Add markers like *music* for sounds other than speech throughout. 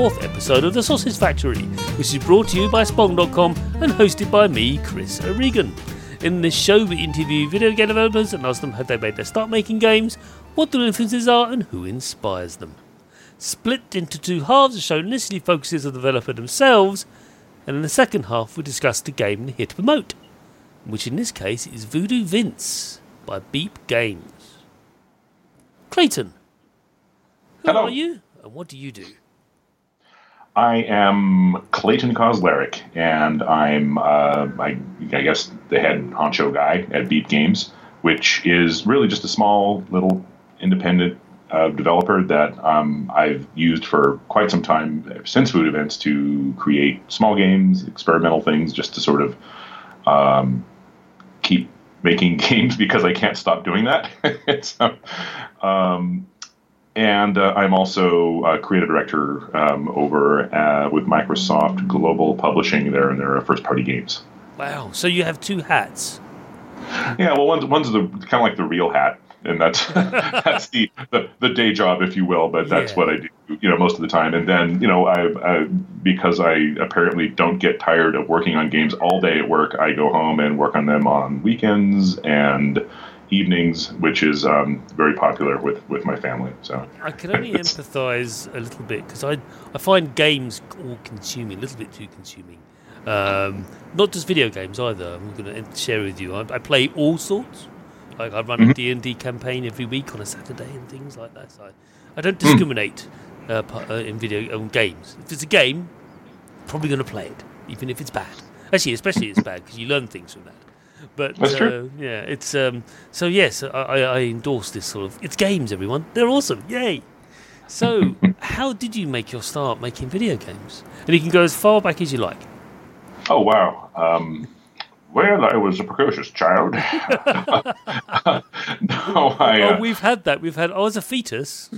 144th episode of The Sausage Factory, which is brought to you by Spong.com and hosted by me, Chris O'Regan. In this show, we interview video game developers and ask them how they made their start making games, what their influences are, and who inspires them. Split into two halves, the show initially focuses on the developer themselves, and in the second half, we discuss the game they're here to promote, which in this case is Voodoo Vince by Beep Games. Clayton, who Hello. are you and what do you do? I am Clayton Kauzlaric, and I'm, uh, I, I guess, the head honcho guy at Beep Games, which is really just a small little independent uh, developer that um, I've used for quite some time since Voodoo Vince to create small games, experimental things, just to sort of um, keep making *laughs* games because I can't stop doing that. *laughs* so, um, and uh, I'm also a creative director um, over uh, with Microsoft Global Publishing there in their first party games. Wow, so you have two hats. Yeah, well, one's, one's the kind of like the real hat, and that's *laughs* *laughs* that's the, the the day job, if you will. But that's Yeah. what I do, you know, most of the time. And then, you know, I, I because I apparently don't get tired of working on games all day at work, I go home and work on them on weekends and evenings, which is um, very popular with with my family. So I can only empathise a little bit because I I find games all consuming, a little bit too consuming. Um, not just video games either. I'm going to share with you. I, I play all sorts. Like I run a D and D campaign every week on a Saturday and things like that. So I, I don't discriminate uh, uh, in video um, games. If it's a game, probably going to play it, even if it's bad. Actually, especially if it's bad because you learn things from that. But That's uh, true. yeah, it's um, so yes, I, I endorse this sort of. It's games, everyone. They're awesome. Yay! So, *laughs* how did you make your start making video games? And you can go as far back as you like. Oh wow. Um, well, I was a precocious child. *laughs* *laughs* no, I. Uh, oh, we've had that. We've had. I was a fetus,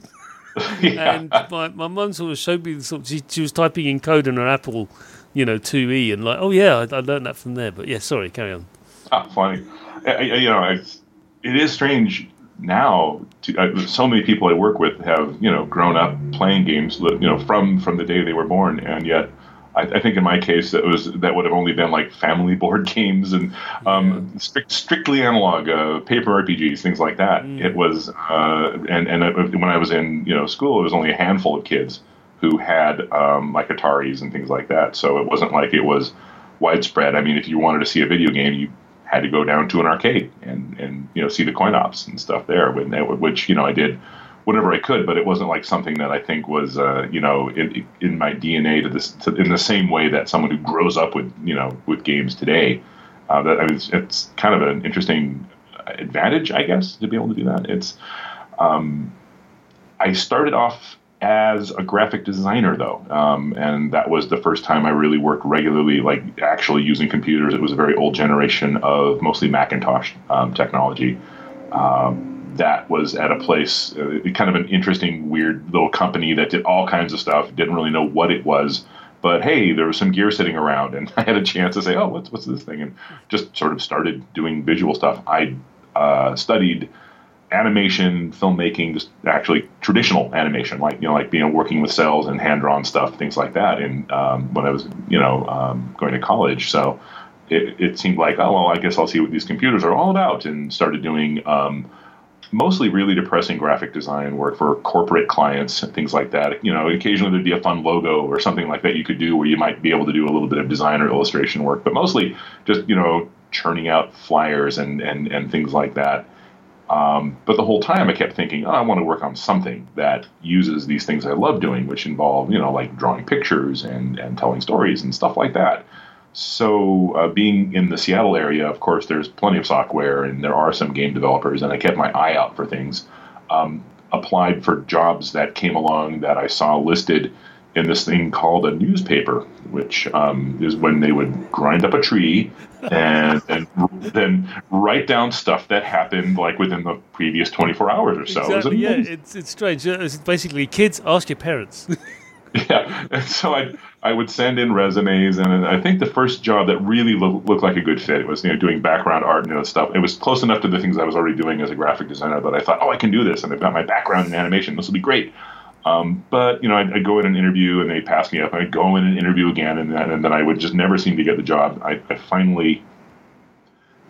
yeah. and my my mum sort of showed me the sort. She, she was typing in code on an Apple, you know, two E, and like, oh yeah, I, I learned that from there. But yeah, sorry, carry on. Ah, funny. I, I- you know, it's, it is strange now. To, uh, so many people I work with have you know grown up playing games, you know, from from the day they were born, and yet. I, I think in my case that was that would have only been like family *laughs* board games and um, strict, strictly analog uh, paper RPGs, things like that. It was uh, and and it, when I was in you know school, it was only a handful of kids who had um, like Ataris and things like that. So it wasn't like it was widespread. I mean, if you wanted to see a video game, you had to go down to an arcade and and you know see the coin ops and stuff there. When which you know I did whatever I could, but it wasn't like something that I think was uh, you know in in my DNA to this to, in the same way that someone who grows up with you know with games today. Uh, that I mean, it's, it's kind of an interesting advantage, I guess, to be able to do that. It's um, I started off as a graphic designer though, um, and that was the first time I really worked regularly, like actually using computers. It was a very old generation of mostly Macintosh um, technology. Um, that was at a place, uh, kind of an interesting, weird little company that did all kinds of stuff. Didn't really know what it was, but hey, there was some gear sitting around, and *laughs* I had a chance to say, "Oh, what's what's this thing?" and just sort of started doing visual stuff. I uh, studied animation, filmmaking, just actually traditional animation, like you know, like being working with cells and hand drawn stuff, things like that. And um, when I was, you know, um, going to college, so it, it seemed like, oh well, I guess I'll see what these computers are all about, and started doing um, mostly really depressing graphic design work for corporate clients and things like that. You know, occasionally there'd be a fun logo or something like that you could do where you might be able to do a little bit of design or illustration work, but mostly just you know churning out flyers and and and things like that. Um, but the whole time I kept thinking, oh, I want to work on something that uses these things I love doing, which involve, you know, like drawing pictures and, and telling stories and stuff like that. So, uh, being in the Seattle area, of course, there's plenty of software and there are some game developers, and I kept my eye out for things. Um, applied for jobs that came along that I saw listed in this thing called a newspaper, which um, is when they would grind up a tree and, *laughs* and then write down stuff that happened like within the previous 24 hours or so. It Exactly, yeah, it's it's strange. It's basically, kids ask your parents. *laughs* Yeah, and so I I would send in resumes, and I think the first job that really look, looked like a good fit was you know doing background art and stuff. It was close enough to the things I was already doing as a graphic designer that I thought, oh, I can do this, and I've got my background in animation. This will be great. Um, but you know, I'd, I'd, go in an interview and they'd pass me up. I'd go in an interview again, and then, and then I would just never seem to get the job. I, I finally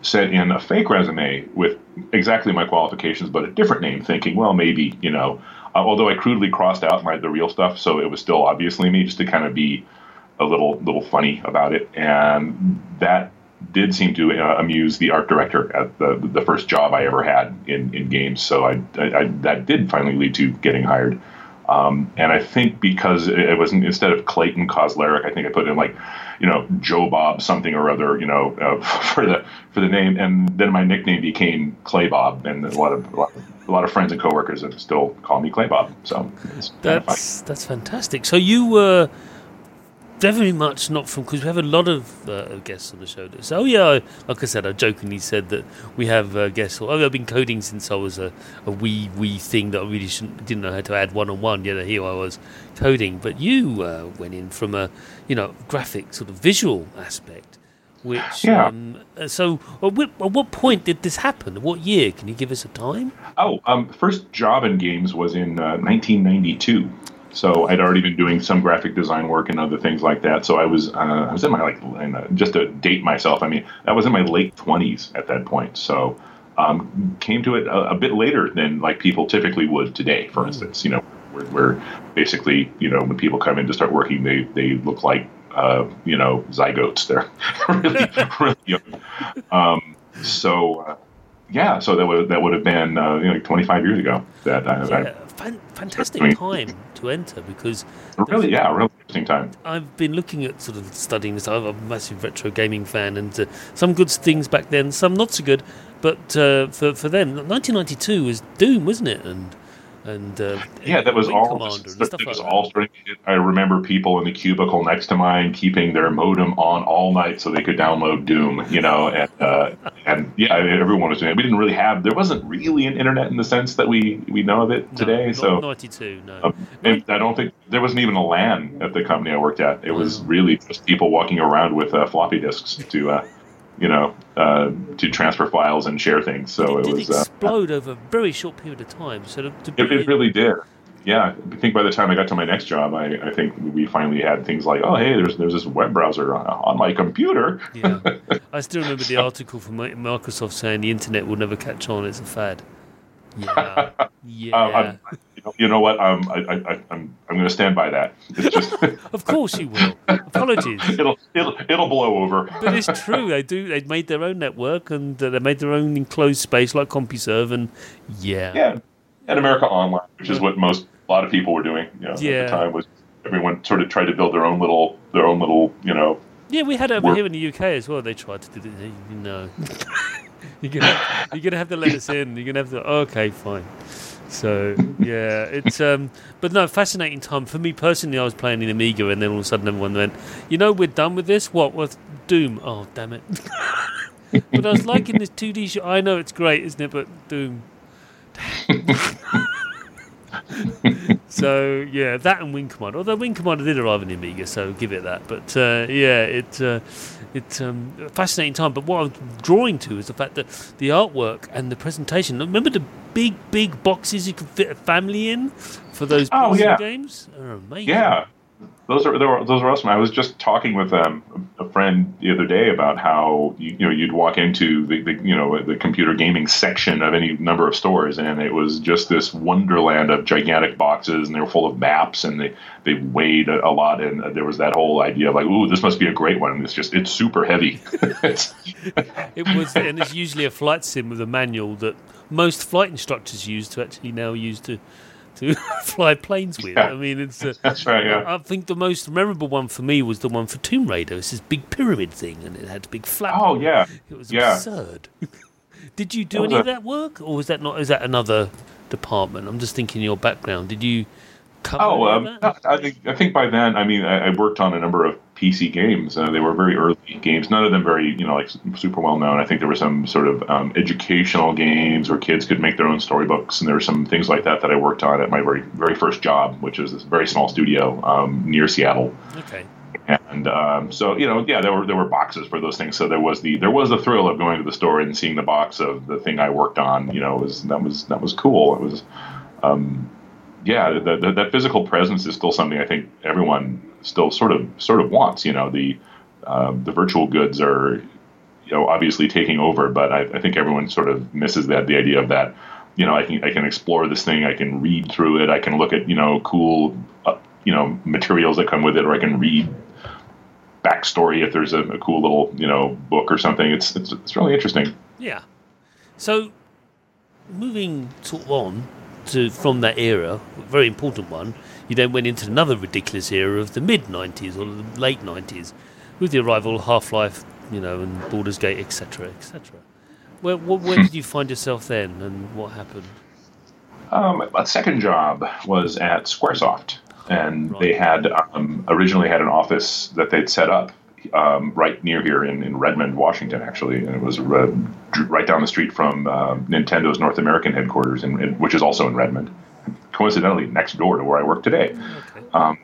sent in a fake resume with exactly my qualifications, but a different name, thinking, well, maybe you know. Uh, although I crudely crossed out my the real stuff, so it was still obviously me, just to kind of be a little little funny about it, and that did seem to uh, amuse the art director at the the first job I ever had in, in games. So I, I, I that did finally lead to getting hired. Um, and I think because it was instead of Clayton Kauzlaric, I think I put in like, you know, Joe Bob something or other, you know, uh, *laughs* for the for the name, and then my nickname became Clay Bob, and a lot of a lot of, a lot of friends and coworkers still call me Clay Bob. So that's that's fantastic. So you were. Uh definitely much not from because we have a lot of uh, guests on the show. That say, "Oh yeah," like I said, I jokingly said that we have uh, guests. Oh, I've been coding since I was a, a wee wee thing that I really didn't know how to add one on one. Yet here I was coding. But you uh, went in from a you know graphic sort of visual aspect. Which yeah. Um, uh, so at what, at what, point did this happen? What year? Can you give us a time? Oh, um, first job in games was in 1992. So I'd already been doing some graphic design work and other things like that. So I was uh, I was in my like in, uh, just to date myself. I mean, I was in my late twenties at that point. So um, came to it a, a, bit later than like people typically would today. For instance, you know, where, where basically you know when people come in to start working, they they look like uh, you know zygotes. *laughs* They're really *laughs* really young. Um, so. Uh, yeah, so that would that would have been uh, you know, like 25 years ago that I, yeah, fan, fantastic time to enter because really, yeah, really interesting time. I've been looking at sort of studying this. I'm a massive retro gaming fan, and uh, some good things back then, some not so good. But uh, for for them, 1992 was Doom, wasn't it? And and uh, yeah, that was all. Just, it was like all starting. I remember people in the cubicle next to mine keeping their modem on all night so they could download Doom. You know, and uh, and yeah, everyone was doing it. We didn't really have. There wasn't really an internet in the sense that we we know of it today. No, so ninety two. No, um, I don't think there wasn't even a LAN at the company I worked at. It was really just people walking around with uh, floppy disks to uh, you know, uh, to transfer files and share things. So it, it was uh, explode uh, over a very short period of time. So to, to it, it, really did. Yeah, I think by the time I got to my next job, I, I think we finally had things like, oh, hey, there's there's this web browser on, on my computer. yeah, *laughs* I still remember the article from Microsoft saying the internet will never catch on; it's a fad. Yeah, *laughs* yeah. Um, you know what? Um, I, I, I, I'm I'm going to stand by that. It's just. *laughs* of course you will. Apologies. *laughs* it'll it'll it'll blow over. but it's true. They do. They made their own network and uh, they made their own enclosed space like CompuServe and yeah. Yeah, and America Online, which is what most a lot of people were doing. You know, yeah. At the time was everyone sort of tried to build their own little their own little you know. Yeah, we had over work. here in the UK as well. They tried to do it. You know. *laughs* you're gonna you're gonna have to let us in. You're gonna have to. Okay, fine. So yeah, it's um, but no, fascinating time for me personally. I was playing in Amiga, and then all of a sudden everyone went, "You know, we're done with this. What was Doom? Oh, damn it!" *laughs* but I was liking this 2D show. I know it's great, isn't it? But Doom. *laughs* *laughs* so yeah, that and Wing Commander. Although Wing Commander did arrive in the Amiga, so give it that. But uh, yeah, it uh, it's um, fascinating time. But what I'm drawing to is the fact that the artwork and the presentation. Remember the big, big boxes you could fit a family in for those oh, yeah. games? Are amazing. Yeah, those are those are awesome. I was just talking with um, a friend the other day about how you, you know you'd walk into the, the, you know the computer gaming section of any number of stores, and it was just this wonderland of gigantic boxes, and they were full of maps, and they they weighed a, a lot, and there was that whole idea of like, ooh, this must be a great one. And it's just it's super heavy. *laughs* *laughs* it was, and it's usually a flight sim with a manual that most flight instructors use to actually now use to to *laughs* fly planes with. Yeah. I mean, it's uh, *laughs* that's right. Yeah. I think the most memorable one for me was the one for Tomb Raider. It's this big pyramid thing, and it had a big flap. Oh yeah, it was yeah. absurd. *laughs* Did you do any a... of that work, or was that not? Is that another department? I'm just thinking your background. Did you? oh, um, I think I think by then, I mean, I, I worked on a number of PC games. Uh, they were very early games. None of them very, you know, like super well known. I think there were some sort of um, educational games where kids could make their own storybooks, and there were some things like that that I worked on at my very very first job, which was this very small studio um, near Seattle. Okay. And um, so, you know, yeah, there were there were boxes for those things. So there was the there was the thrill of going to the store and seeing the box of the thing I worked on. You know, was that was that was cool. It was. Um, yeah, the, the, that physical presence is still something I think everyone still sort of sort of wants. You know, the uh, the virtual goods are you know obviously taking over, but I, I think everyone sort of misses that the idea of that. You know, I can I can explore this thing, I can read through it, I can look at you know cool uh, you know materials that come with it, or I can read backstory if there's a, a cool little you know book or something. It's it's, it's really interesting. Yeah. So moving on to from that era, very important one, you then went into another ridiculous era of the mid '90s or the late '90s, with the arrival of Half-Life, you know, and Baldur's Gate, etc., etc. Where, where, where did you find yourself then, and what happened? Um, a second job was at SquareSoft, and right. they had um, originally had an office that they'd set up um, right near here in, in Redmond, Washington, actually, and it was uh, right down the street from uh, Nintendo's North American headquarters, in, in, which is also in Redmond. Coincidentally, next door to where I work today. Okay. Um,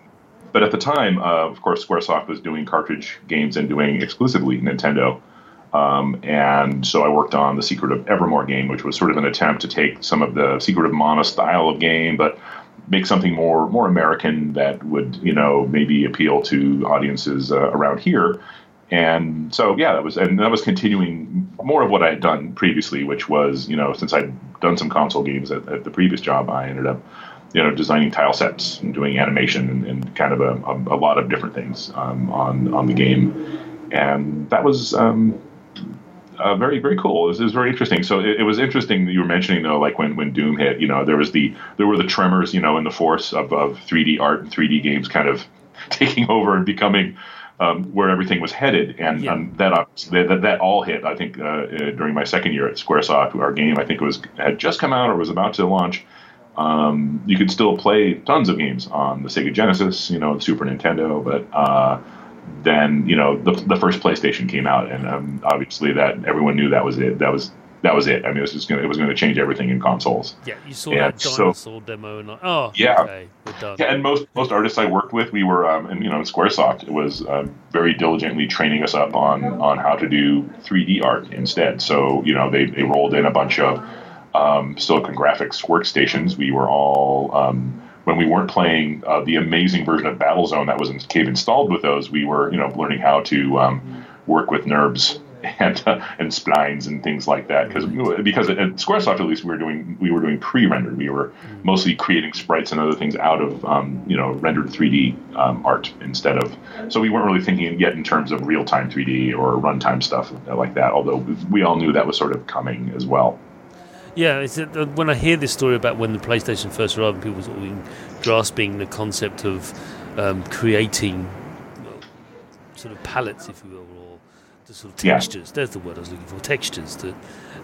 but at the time, uh, of course, SquareSoft was doing cartridge games and doing exclusively Nintendo. Um, and so I worked on the Secret of Evermore game, which was sort of an attempt to take some of the Secret of Mana style of game, but make something more more American that would you know maybe appeal to audiences uh, around here. And so yeah, that was and that was continuing more of what I had done previously, which was you know since I'd done some console games at, at the previous job, I ended up you know designing tile sets and doing animation and, and kind of a, a, a, lot of different things um, on on the game. And that was um, uh, very very cool. It was, it was very interesting. So it, it, was interesting that you were mentioning though, like when when Doom hit, you know, there was the there were the tremors, you know, in the force of, of 3D art and 3D games kind of *laughs* taking over and becoming um, where everything was headed, and, yeah. um, that, that that all hit. I think uh, uh, during my second year at SquareSoft, our game I think was had just come out or was about to launch. Um, you could still play tons of games on the Sega Genesis, you know, the Super Nintendo, but uh, then you know the, the first PlayStation came out, and um, obviously that everyone knew that was it. That was that was it. I mean, it was gonna it was gonna change everything in consoles. Yeah, you saw and that dinosaur so, demo, and like, oh, yeah, okay, yeah. And most most artists I worked with, we were, um, and you know, SquareSoft was um, very diligently training us up on on how to do 3D art instead. So you know, they they rolled in a bunch of um, Silicon Graphics workstations. We were all um, when we weren't playing uh, the amazing version of Battlezone that was in, came installed with those, we were you know learning how to um, work with NURBS and uh, and splines and things like that. Because because at SquareSoft at least we were doing we were doing pre-rendered. We were mostly creating sprites and other things out of um, you know rendered 3D um, art instead of so we weren't really thinking yet in terms of real-time 3D or runtime stuff like that although we all knew that was sort of coming as well. Yeah, it's, uh, when I hear this story about when the PlayStation first arrived, people were sort of grasping the concept of um, creating sort of palettes, if you will, the sort of textures. Yeah. There's the word I was looking for, textures. To,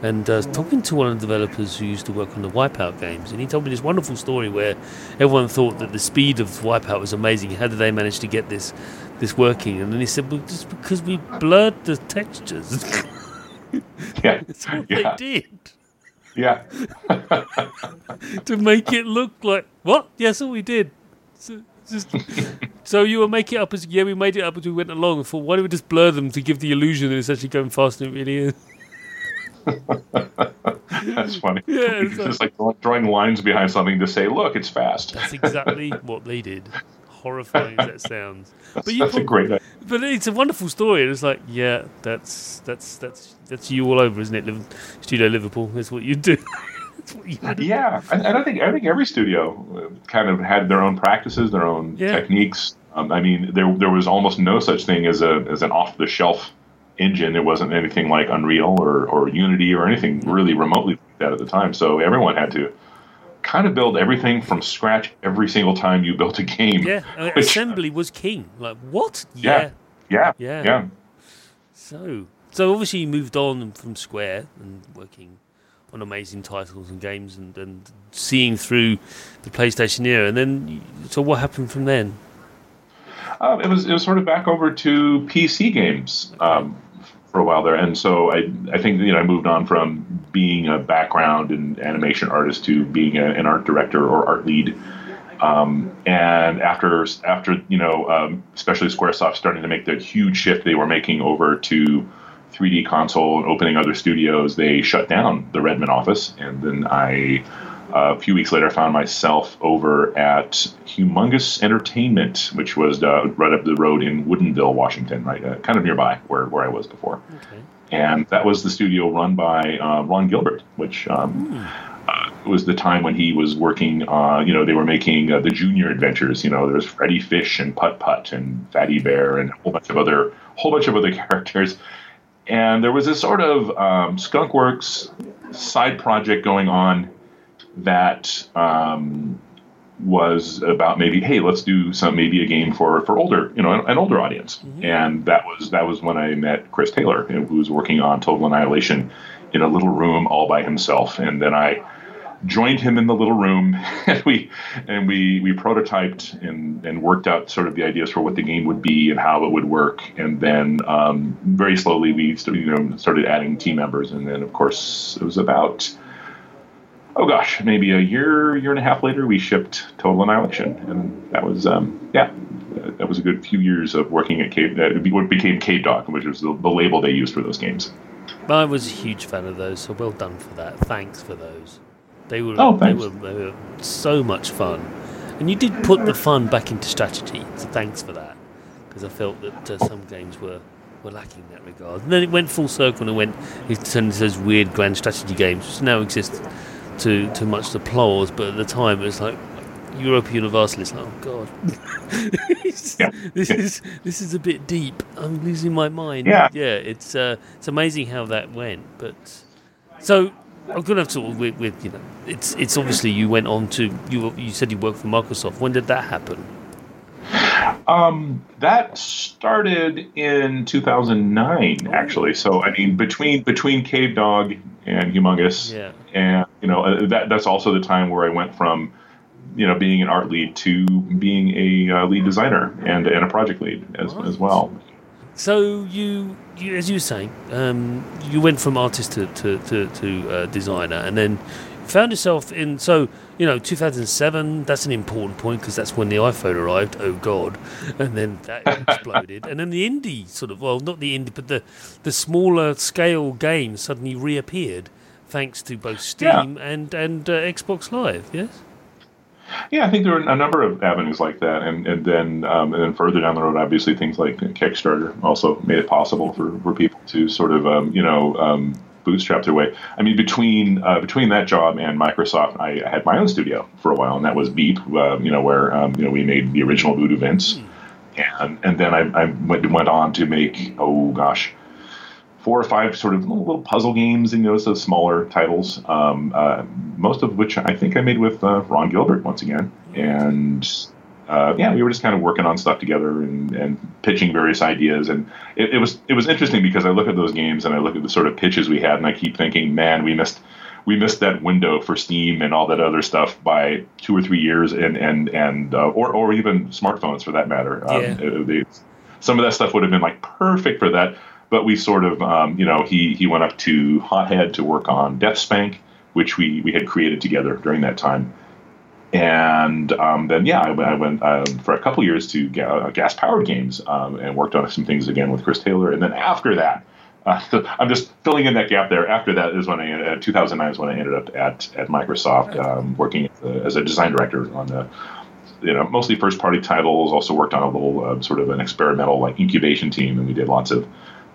and uh, talking to one of the developers who used to work on the Wipeout games, and he told me this wonderful story where everyone thought that the speed of Wipeout was amazing. How did they manage to get this this working? And then he said, "Well, just because we blurred the textures." *laughs* yeah, that's what yeah. they did. Yeah. *laughs* to make it look like what? Yes, all we did. So, just, so you were making it up as yeah, we made it up as we went along. And thought, why don't we just blur them to give the illusion that it's actually going faster than it really is? *laughs* That's funny. Yeah, it's just like drawing lines behind something to say, "Look, it's fast." That's exactly *laughs* what they did. Horrifying as that sounds. That's, but you that's put, a great. Idea. But it's a wonderful story. It's like, yeah, that's that's that's that's you all over, isn't it? Studio Liverpool. That's what you do. *laughs* *laughs* yeah, and, and, I think I think every studio uh, kind of had their own practices, their own yeah. techniques. Um, I mean, there there was almost no such thing as a as an off the shelf engine. There wasn't anything like Unreal or or Unity or anything really remotely like that at the time. So everyone had to kind of build everything from scratch every single time you built a game. Yeah, *laughs* which, assembly was king. Like what? Yeah, yeah, yeah, yeah. So so obviously you moved on from Square and working on amazing titles and games and, and seeing through the PlayStation era. And then, so what happened from then? Um, it was it was sort of back over to PC games um, for a while there, and so I I think you know I moved on from being a background and animation artist to being a, an art director or art lead. Um, and after after you know um, especially SquareSoft starting to make the huge shift they were making over to 3D console and opening other studios, they shut down the Redmond office, and then I a few weeks later, found myself over at Humongous Entertainment, which was uh, right up the road in Woodinville, Washington, right, uh, kind of nearby where, where I was before. Okay. And that was the studio run by uh, Ron Gilbert, which um, mm. was the time when he was working. you know, they were making the Junior Adventures. You know, there was Freddy Fish and Putt Putt and Fatty Bear and a whole bunch of other whole bunch of other *laughs* characters. And there was this sort of um, Skunkworks side project going on that um, was about maybe hey let's do some maybe a game for for older you know an, an older audience mm-hmm. and that was that was when I met Chris Taylor who was working on Total Annihilation in a little room all by himself and then I joined him in the little room *laughs* and we and we we prototyped and and worked out sort of the ideas for what the game would be and how it would work and then um, very slowly we started, you know started adding team members and then of course it was about oh gosh, maybe a year, year and a half later, we shipped Total Annihilation, and that was um, yeah, that was a good few years of working at Cave. That what became Cavedog, which was the, the, label they used for those games. Well, I was a huge fan of those, so well done for that. Thanks for those. They were oh, they were, they were so much fun, and you did put the fun back into strategy. So thanks for that, because I felt that uh, some games were were lacking in that regard. And then it went full circle and it went it turned into those weird grand strategy games which now exist to, to much applause, but at the time it was like Europa Universalis. Like, oh god, *laughs* yeah. this is this is a bit deep. I'm losing my mind. Yeah, yeah. It's uh, it's amazing how that went. But so I'm gonna sort of with, with you know, it's it's obviously you went on to you you said you worked for Microsoft. When did that happen? Um, that started in 2009, actually. So I mean, between between Cavedog and Humongous, yeah. and you know uh, that that's also the time where I went from you know being an art lead to being a uh, lead designer and and a project lead as right. as well. So you, you, as you were saying, um, you went from artist to to to, to uh, designer, and then found yourself in so you know 2007 that's an important point because that's when the iphone arrived oh god *laughs* and then that exploded and then the indie sort of well not the indie but the the smaller scale games suddenly reappeared thanks to both steam yeah. and and uh, xbox live yes yeah, I think there are a number of avenues like that, and and then um, and then further down the road, obviously things like Kickstarter also made it possible for, for people to sort of um, you know um, bootstrap their way. I mean, between uh, between that job and Microsoft, I, I, had my own studio for a while, and that was Beep. Uh, you know, where um, you know we made the original Voodoo Vince, and and then I, I went, went on to make oh gosh, four or five sort of little puzzle games and those smaller titles. Um, uh, most of which I think I made with uh, Ron Gilbert once again, and uh, yeah, we were just kind of working on stuff together and, and pitching various ideas. And it, it, was it was interesting because I look at those games and I look at the sort of pitches we had, and I keep thinking, man, we missed we missed that window for Steam and all that other stuff by two or three years, and and and uh, or or even smartphones for that matter. Um, yeah. they, some of that stuff would have been like perfect for that, but we sort of um, you know he he went up to Hothead to work on Deathspank, which we we had created together during that time and um, then yeah, I, I went uh, for a couple years to ga- uh, gas powered games um, and worked on some things again with Chris Taylor. And then after that, uh, *laughs* I'm just filling in that gap there. After that is when I, uh, 2009 is when I ended up at at Microsoft um, working as a, as a, design director on the. You know, mostly first-party titles. Also worked on a little uh, sort of an experimental like incubation team, and we did lots of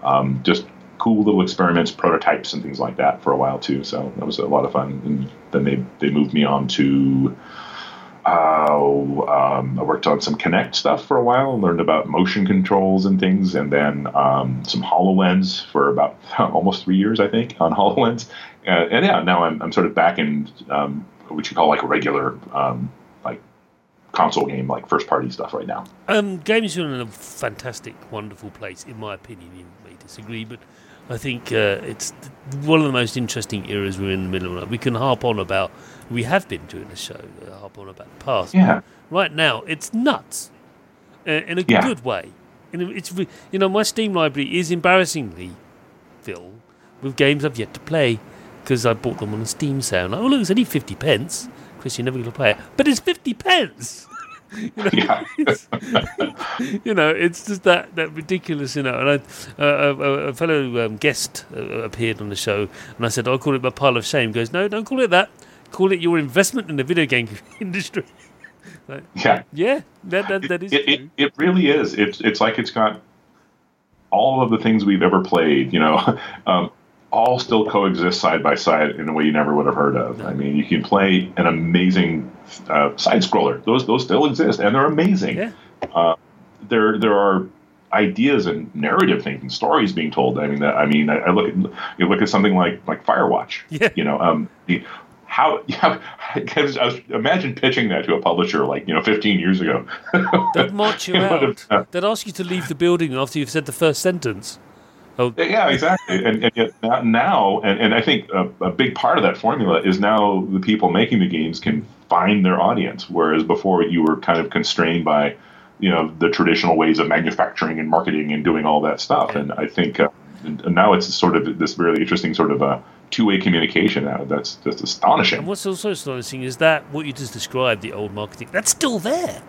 um, just cool little experiments, prototypes, and things like that for a while too. So that was a lot of fun. And then they they moved me on to uh, um, I worked on some Kinect stuff for a while, learned about motion controls and things, and then um, some HoloLens for about *laughs* almost three years, I think, on *laughs* HoloLens. And, and yeah, now I'm, I'm sort of back in um, what you call like regular um, console game, like first party stuff right now. Um, games are in a fantastic, wonderful place, in my opinion. You may disagree, but I think uh, it's one of the most interesting eras we're in the middle of. We can harp on about we have been doing the show, uh, harp on about the past. Yeah. Right now, it's nuts uh, in a yeah. good way. And it's you know my Steam library is embarrassingly filled with games I've yet to play because I bought them on a Steam sale. Like, oh look, it's only fifty pence. Chris, you're never going to play it, but it's fifty pence. *laughs* you know, yeah. *laughs* it's, *laughs* you know, it's just that, that ridiculous, you know. And I, uh, a, a, fellow um, guest uh, appeared on the show, and I said, "I'll call it my pile of shame." He goes, "No, don't call it that call it your investment in the video game industry. Like, Yeah, yeah, that that, that is it, it, true. it really is. It's it's like it's got all of the things we've ever played, you know, um, all still coexist side by side in a way you never would have heard of. I mean, you can play an amazing uh, side scroller; those those still exist, and they're amazing. Yeah. There there are ideas and narrative things and stories being told. I mean, that, I mean, I, I look at you look at something like like Firewatch. Yeah. You know, um, the, how *laughs* yeah, I was, imagine pitching that to a publisher like you know 15 years ago. They'd march you *laughs* would out. They'd ask you to leave the building after you've said the first sentence. Oh, Yeah, exactly. And, and yet now- and, and I think a, a big part of that formula is now the people making the games can find their audience, whereas before you were kind of constrained by, you know, the traditional ways of manufacturing and marketing and doing all that stuff. And I think uh, now it's sort of this really interesting sort of a two-way communication now. That's just astonishing. and what's also astonishing is that what you just described, the old marketing, that's still there.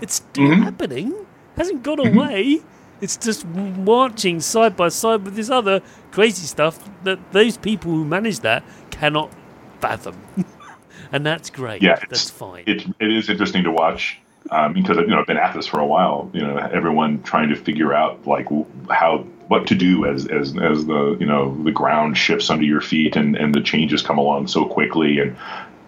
It's still Mhm. happening. Hasn't gone away. It's just marching side by side with this other crazy stuff that those people who manage that cannot fathom. *laughs* and that's great. Yeah, that's fine. it, it is interesting to watch um, because you know I've been at this for a while. You know, everyone trying to figure out like how what to do as as as the you know the ground shifts under your feet and and the changes come along so quickly and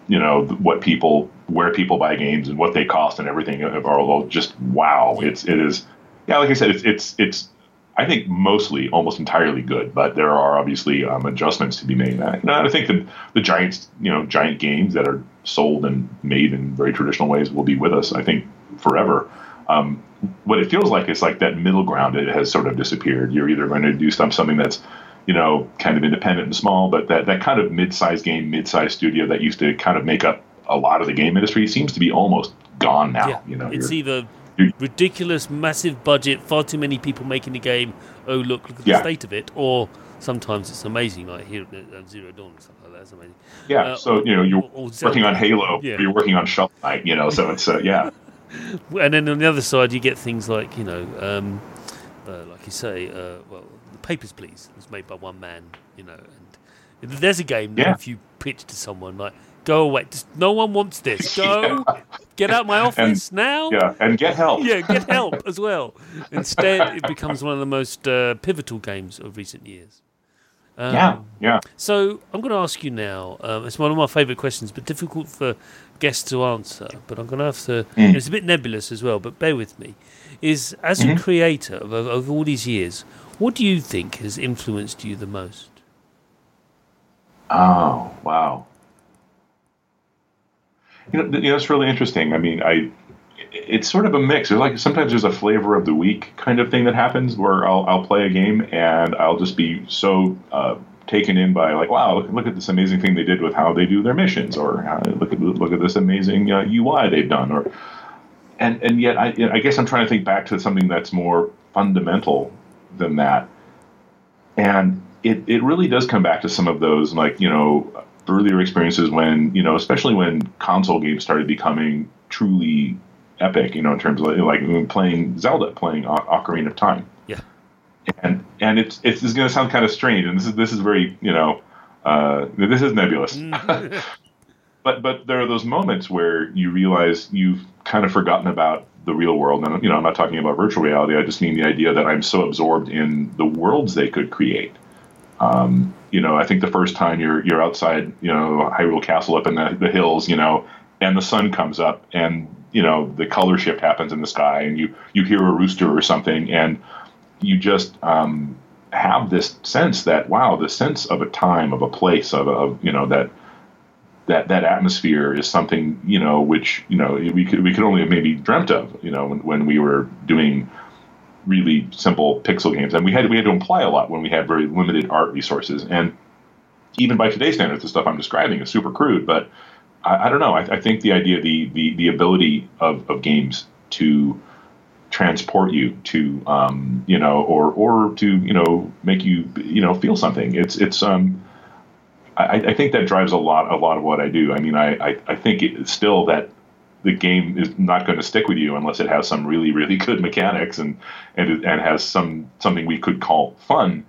you know what people where people buy games and what they cost and everything are all just wow. It's it is yeah, like I said, it's it's it's. I think mostly, almost entirely good, but there are obviously um, adjustments to be made. And I, and I think the the giants, you know, giant games that are sold and made in very traditional ways will be with us. I think forever. Um, what it feels like is like that middle ground. It has sort of disappeared. You're either going to do some, something that's you know kind of independent and small, but that that kind of mid-sized game, mid-sized studio that used to kind of make up a lot of the game industry seems to be almost gone now. yeah, You know, it's either ridiculous, massive budget, far too many people making the game. Oh, look, look at Yeah. the state of it. Or sometimes it's amazing, like here at uh, Zero Dawn and stuff like that. It's amazing. yeah. uh, so you know you're or- or working on Halo, Yeah. or you're working on Shovel Knight. You know, so it's uh, yeah. *laughs* And then on the other side, you get things like, you know, um, uh, like you say, uh, well, the Papers, Please was made by one man, you know, and there's a game that Yeah. if you pitch to someone, like, go away, just, no one wants this, *laughs* go, get out my office now. Yeah, and get help. Yeah, get help *laughs* as well. Instead, it becomes one of the most uh, pivotal games of recent years. Um, yeah, yeah. So I'm going to ask you now. Um, it's one of my favourite questions, but difficult for guests to answer. But I'm going to have to. Mm. It's a bit nebulous as well, but bear with me. Is as a Mhm. creator of, of, of all these years, what do you think has influenced you the most? Oh, wow. You know, you know, it's really interesting. I mean, I it's sort of a mix. There's like sometimes there's a flavor of the week kind of thing that happens where I'll I'll play a game and I'll just be so uh, taken in by like, wow, look, look at this amazing thing they did with how they do their missions, or how, look at look at this amazing uh, UI they've done, or and and yet I I guess I'm trying to think back to something that's more fundamental than that, and it it really does come back to some of those like you know earlier experiences when you know especially when console games started becoming truly epic you know in terms of like playing Zelda playing o- Ocarina of Time. Yeah. and and it's it's, it's going to sound kind of strange and this is this is very you know uh, this is nebulous. *laughs* *laughs* But but there are those moments where you realize you've kind of forgotten about the real world and you know I'm not talking about virtual reality I just mean the idea that I'm so absorbed in the worlds they could create. Um, you know, I think the first time you're you're outside, you know, Hyrule Castle up in the, the hills, you know, and the sun comes up, and you know the color shift happens in the sky, and you you hear a rooster or something, and you just um, have this sense that wow, the sense of a time, of a place, of, of you know that that that atmosphere is something you know which you know we could we could only have maybe dreamt of, you know, when, when we were doing really simple pixel games, and we had we had to imply a lot when we had very limited art resources. And even by today's standards, the stuff I'm describing is super crude. But I, I don't know. I, I think the idea, the the the ability of, of games to transport you to um, you know or or to you know make you you know feel something. It's it's um. I, I think that drives a lot a lot of what I do. I mean, I, I, I think it's still that the game is not going to stick with you unless it has some really really good mechanics and and and has some something we could call fun.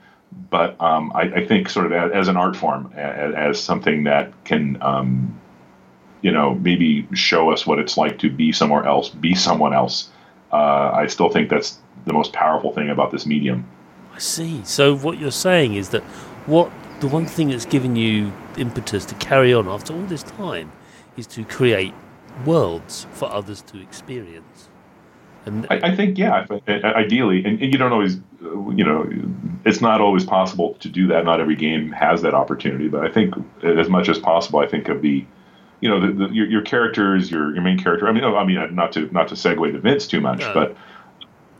But um, I, I think sort of as, as an art form, as, as something that can um, you know, maybe show us what it's like to be somewhere else, be someone else. Uh, I still think that's the most powerful thing about this medium. I see. So what you're saying is that what the one thing that's given you impetus to carry on after all this time is to create worlds for others to experience. And I, I think, yeah, uh, uh, ideally, and, and, you don't always, uh, you know, it's not always possible to do that. Not every game has that opportunity, but I think as much as possible, I think of the, you know, the, the, your, your characters, your your main character. I mean, I mean, not to not to segue to Vince too much, but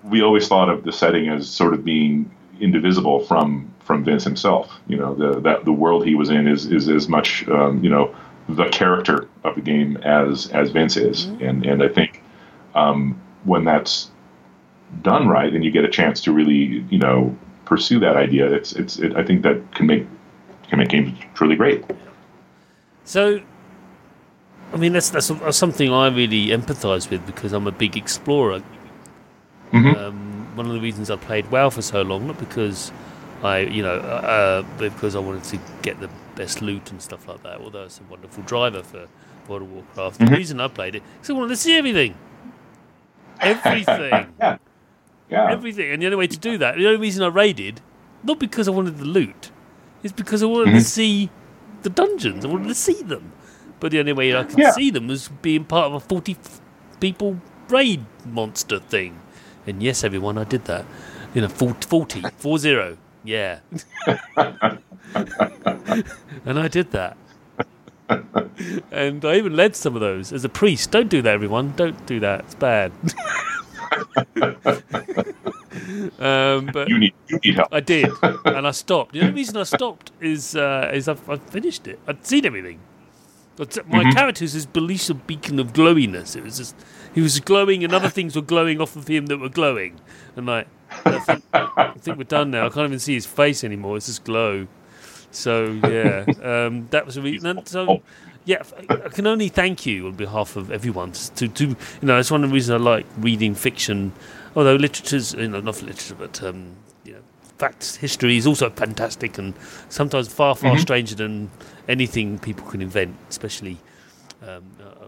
we always thought of the setting as sort of being indivisible from from Vince himself. You know, the that the world he was in is is as much um, you know the character of the game as as Vince is, mm-hmm. and and I think um, when that's done right, and you get a chance to really you know pursue that idea, it's it's it, I think that can make can make games truly great. So. I mean, that's that's something I really empathise with because I'm a big explorer. Mm-hmm. Um, one of the reasons I played WoW for so long, not because I, you know, uh, because I wanted to get the best loot and stuff like that. Although it's a wonderful driver for World of Warcraft. Mm-hmm. The reason I played it is I wanted to see everything, *laughs* everything, yeah. yeah, everything. And the only way to do that, the only reason I raided, not because I wanted the loot, is because I wanted mm-hmm. to see the dungeons. I wanted to see them. But the only way I could yeah. see them was being part of a forty people raid monster thing. And yes, everyone, I did that. You know, 40, 40 four zero. Yeah. *laughs* and I did that. and I even led some of those as a priest. Don't do that, everyone. Don't do that. It's bad. *laughs* um, but you need you need help. I did, *laughs* and I stopped. The only reason I stopped is uh, is I've, I've, finished it. I'd seen everything. My mm-hmm. character is this Belisha beacon of glowiness. It was just he was glowing, and other things were glowing off of him that were glowing. And like, I think, I think we're done now. I can't even see his face anymore. It's just glow. So yeah, *laughs* um, that was a reason. So yeah, I can only thank you on behalf of everyone to, to you know. It's one of the reasons I like reading fiction. Although literature's you know not literature, but um, you know, facts history is also fantastic and sometimes far far mm-hmm. stranger than anything people can invent, especially. Um,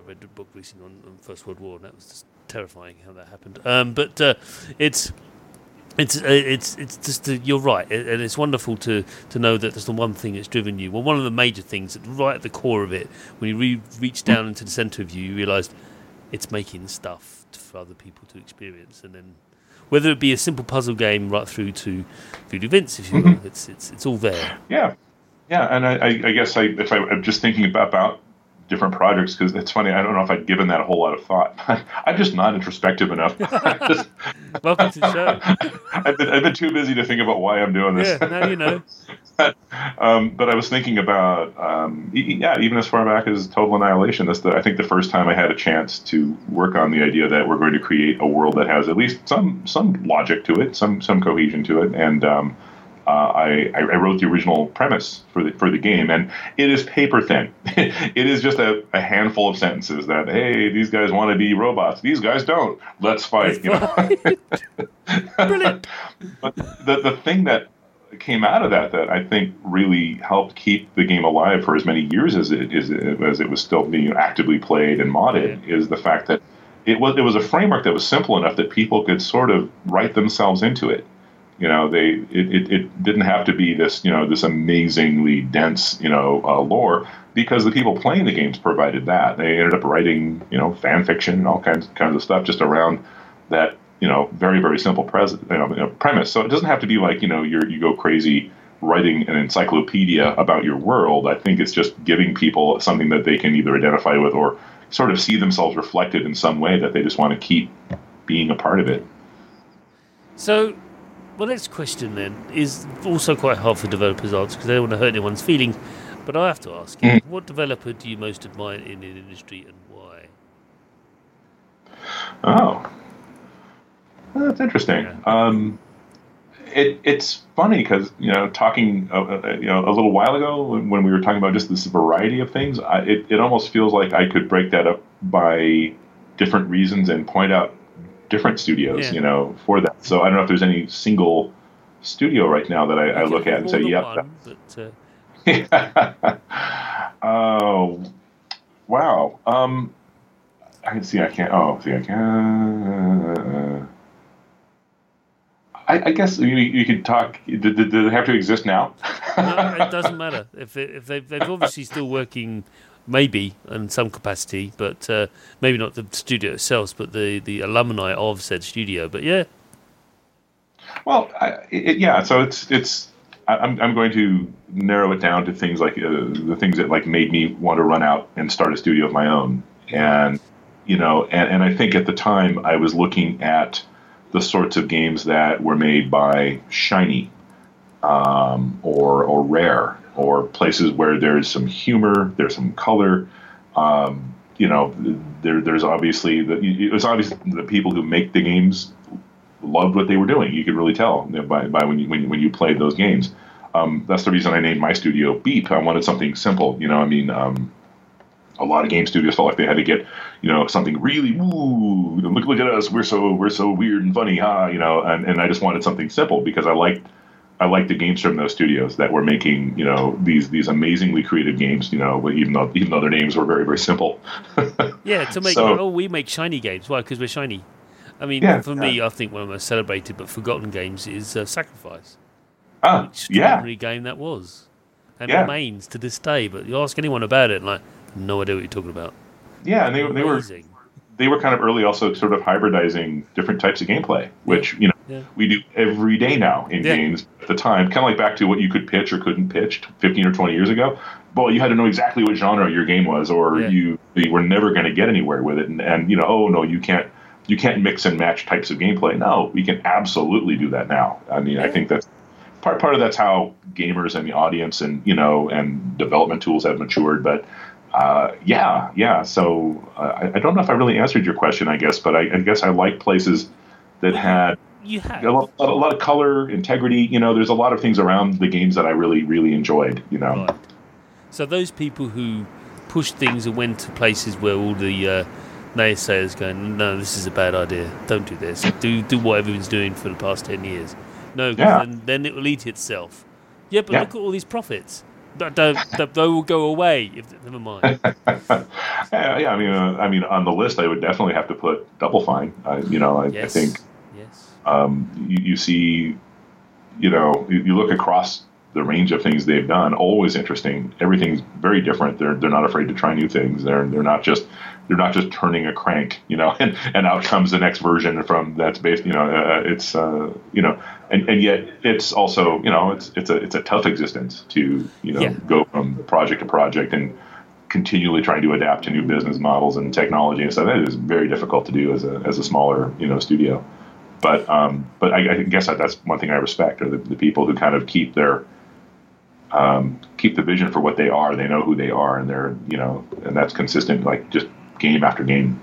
read a book recently on, on First World War, and that was just terrifying how that happened. Um, but uh, it's it's uh, it's it's just uh, you're right, and it's wonderful to to know that there's the one thing that's driven you. Well, one of the major things, right at the core of it, when you re- reach down into the centre of you, you realise it's making stuff for other people to experience, and then whether it be a simple puzzle game right through to voodoo Vince, if you will, mm-hmm. it's it's it's all there. Yeah, yeah, and I, I guess I, if I, am just thinking about, about different projects because it's funny. I don't know if I'd given that a whole lot of thought. *laughs* I'm just not introspective enough. just, *laughs* *laughs* Welcome to the show. I've been, I've been too busy to think about why I'm doing this. Yeah, now you know. um, but I was thinking about, um, yeah, even as far back as Total Annihilation. That's the, I think the first time I had a chance to work on the idea that we're going to create a world that has at least some some logic to it, some some cohesion to it, and um, uh, I, I, wrote the original premise for the for the game, and it is paper thin. *laughs* it is just a, a, handful of sentences that hey, these guys want to be robots, these guys don't. Let's fight. You know. *laughs* Brilliant. *laughs* but the the thing that came out of that that I think really helped keep the game alive for as many years as it is as it was still being actively played and modded is the fact that it was it was a framework that was simple enough that people could sort of write themselves into it you know, they it, it, it, didn't have to be this you know this amazingly dense you know uh, lore because the people playing the games provided that. They ended up writing you know fan fiction and all kinds kinds of stuff just around that you know very very simple pres- you know, you know, premise. So it doesn't have to be like you know you you go crazy writing an encyclopedia about your world. I think it's just giving people something that they can either identify with or sort of see themselves reflected in some way that they just want to keep being a part of it. So well, next question then is also quite hard for developers to answer because they don't want to hurt anyone's feelings. But I have to ask you, mm. what developer do you most admire in the industry and why? Oh, well, that's interesting. Yeah. Um, it, it's funny because you know talking uh, uh, you know a little while ago when we were talking about just this variety of things, I, it, it almost feels like I could break that up by different reasons and point out different studios, yeah. you know, for that. So I don't know if there's any single studio right now that I, I look at and say, "Yep." One, but, uh... *laughs* oh, Wow. Um, I can see. I can't. Oh, see. I can. I, I guess you, you could talk. Do, it have to exist now? no, it doesn't *laughs* matter if they, if they they're obviously still working, maybe in some capacity, but uh, maybe not the studio itself, but the the alumni of said studio. But yeah. Well, I, it, yeah. So it's it's. I'm I'm going to narrow it down to things like uh, the things that like made me want to run out and start a studio of my own, and you know, and and I think at the time I was looking at the sorts of games that were made by Shiny um, or or Rare or places where there's some humor, there's some color. Um, you know, there, there's obviously the, obvious the people who make the games loved what they were doing. You could really tell by, by when you when, when you played those games. Um, that's the reason I named my studio Beep. I wanted something simple. You know, I mean, um, a lot of game studios felt like they had to get, you know, something really woo. Look, look at us, we're so we're so weird and funny, huh? You know, and, and I just wanted something simple because I liked I liked the games from those studios that were making, you know, these these amazingly creative games. You know, even though even though their names were very very simple. *laughs* yeah, to make so, oh we make shiny games. Why? Because we're shiny. I mean, yeah, for me, I think one of the most celebrated but forgotten games is uh, Sacrifice. Ah, extraordinary yeah. game that was, and yeah. remains to this day. But you ask anyone about it, like no idea what you're talking about. Yeah, and they, they were they were kind of early also sort of hybridizing different types of gameplay, which you know yeah. we do every day now in yeah. games. At the time, kind of like back to what you could pitch or couldn't pitch 15 or 20 years ago. Well, you had to know exactly what genre your game was, or yeah. you, you were never going to get anywhere with it. And, and you know, oh no, you can't you can't mix and match types of gameplay. No, we can absolutely do that now. I mean, I think that's part part of that's how gamers and the audience and you know and development tools have matured, but uh, yeah, yeah. So uh, I, I, don't know if I really answered your question, I guess, but I, I guess I like places that had you have. A lot, a lot, of color, integrity. You know, there's a lot of things around the games that I really, really enjoyed. You know. Right. So those people who pushed things and went to places where all the uh, naysayers going, no, this is a bad idea. Don't do this. Do do what everyone's doing for the past ten years. No, yeah. then, then it will eat itself. Yeah, but yeah. look at all these profits that, they will go away. If, never mind. *laughs* yeah, yeah, I mean, uh, I mean, on the list, I would definitely have to put Double Fine. Uh, you know, I, yes. I think. Um, you, you, see, you know, you, you, look across the range of things they've done. Always interesting. Everything's very different. They're they're not afraid to try new things. They're they're not just they're not just turning a crank, you know, *laughs* and, and out comes the next version from that's based, you know, uh, it's, uh, you know, and, and yet it's also, you know, it's, it's a, it's a tough existence to, you know, yeah. go from project to project and continually trying to adapt to new business models and technology and stuff. That is very difficult to do as a, as a smaller, you know, studio. But, um, but I, I guess that's one thing I respect are the, the people who kind of keep their, um, keep the vision for what they are. They know who they are, and they're you know, and that's consistent. Like just game after game.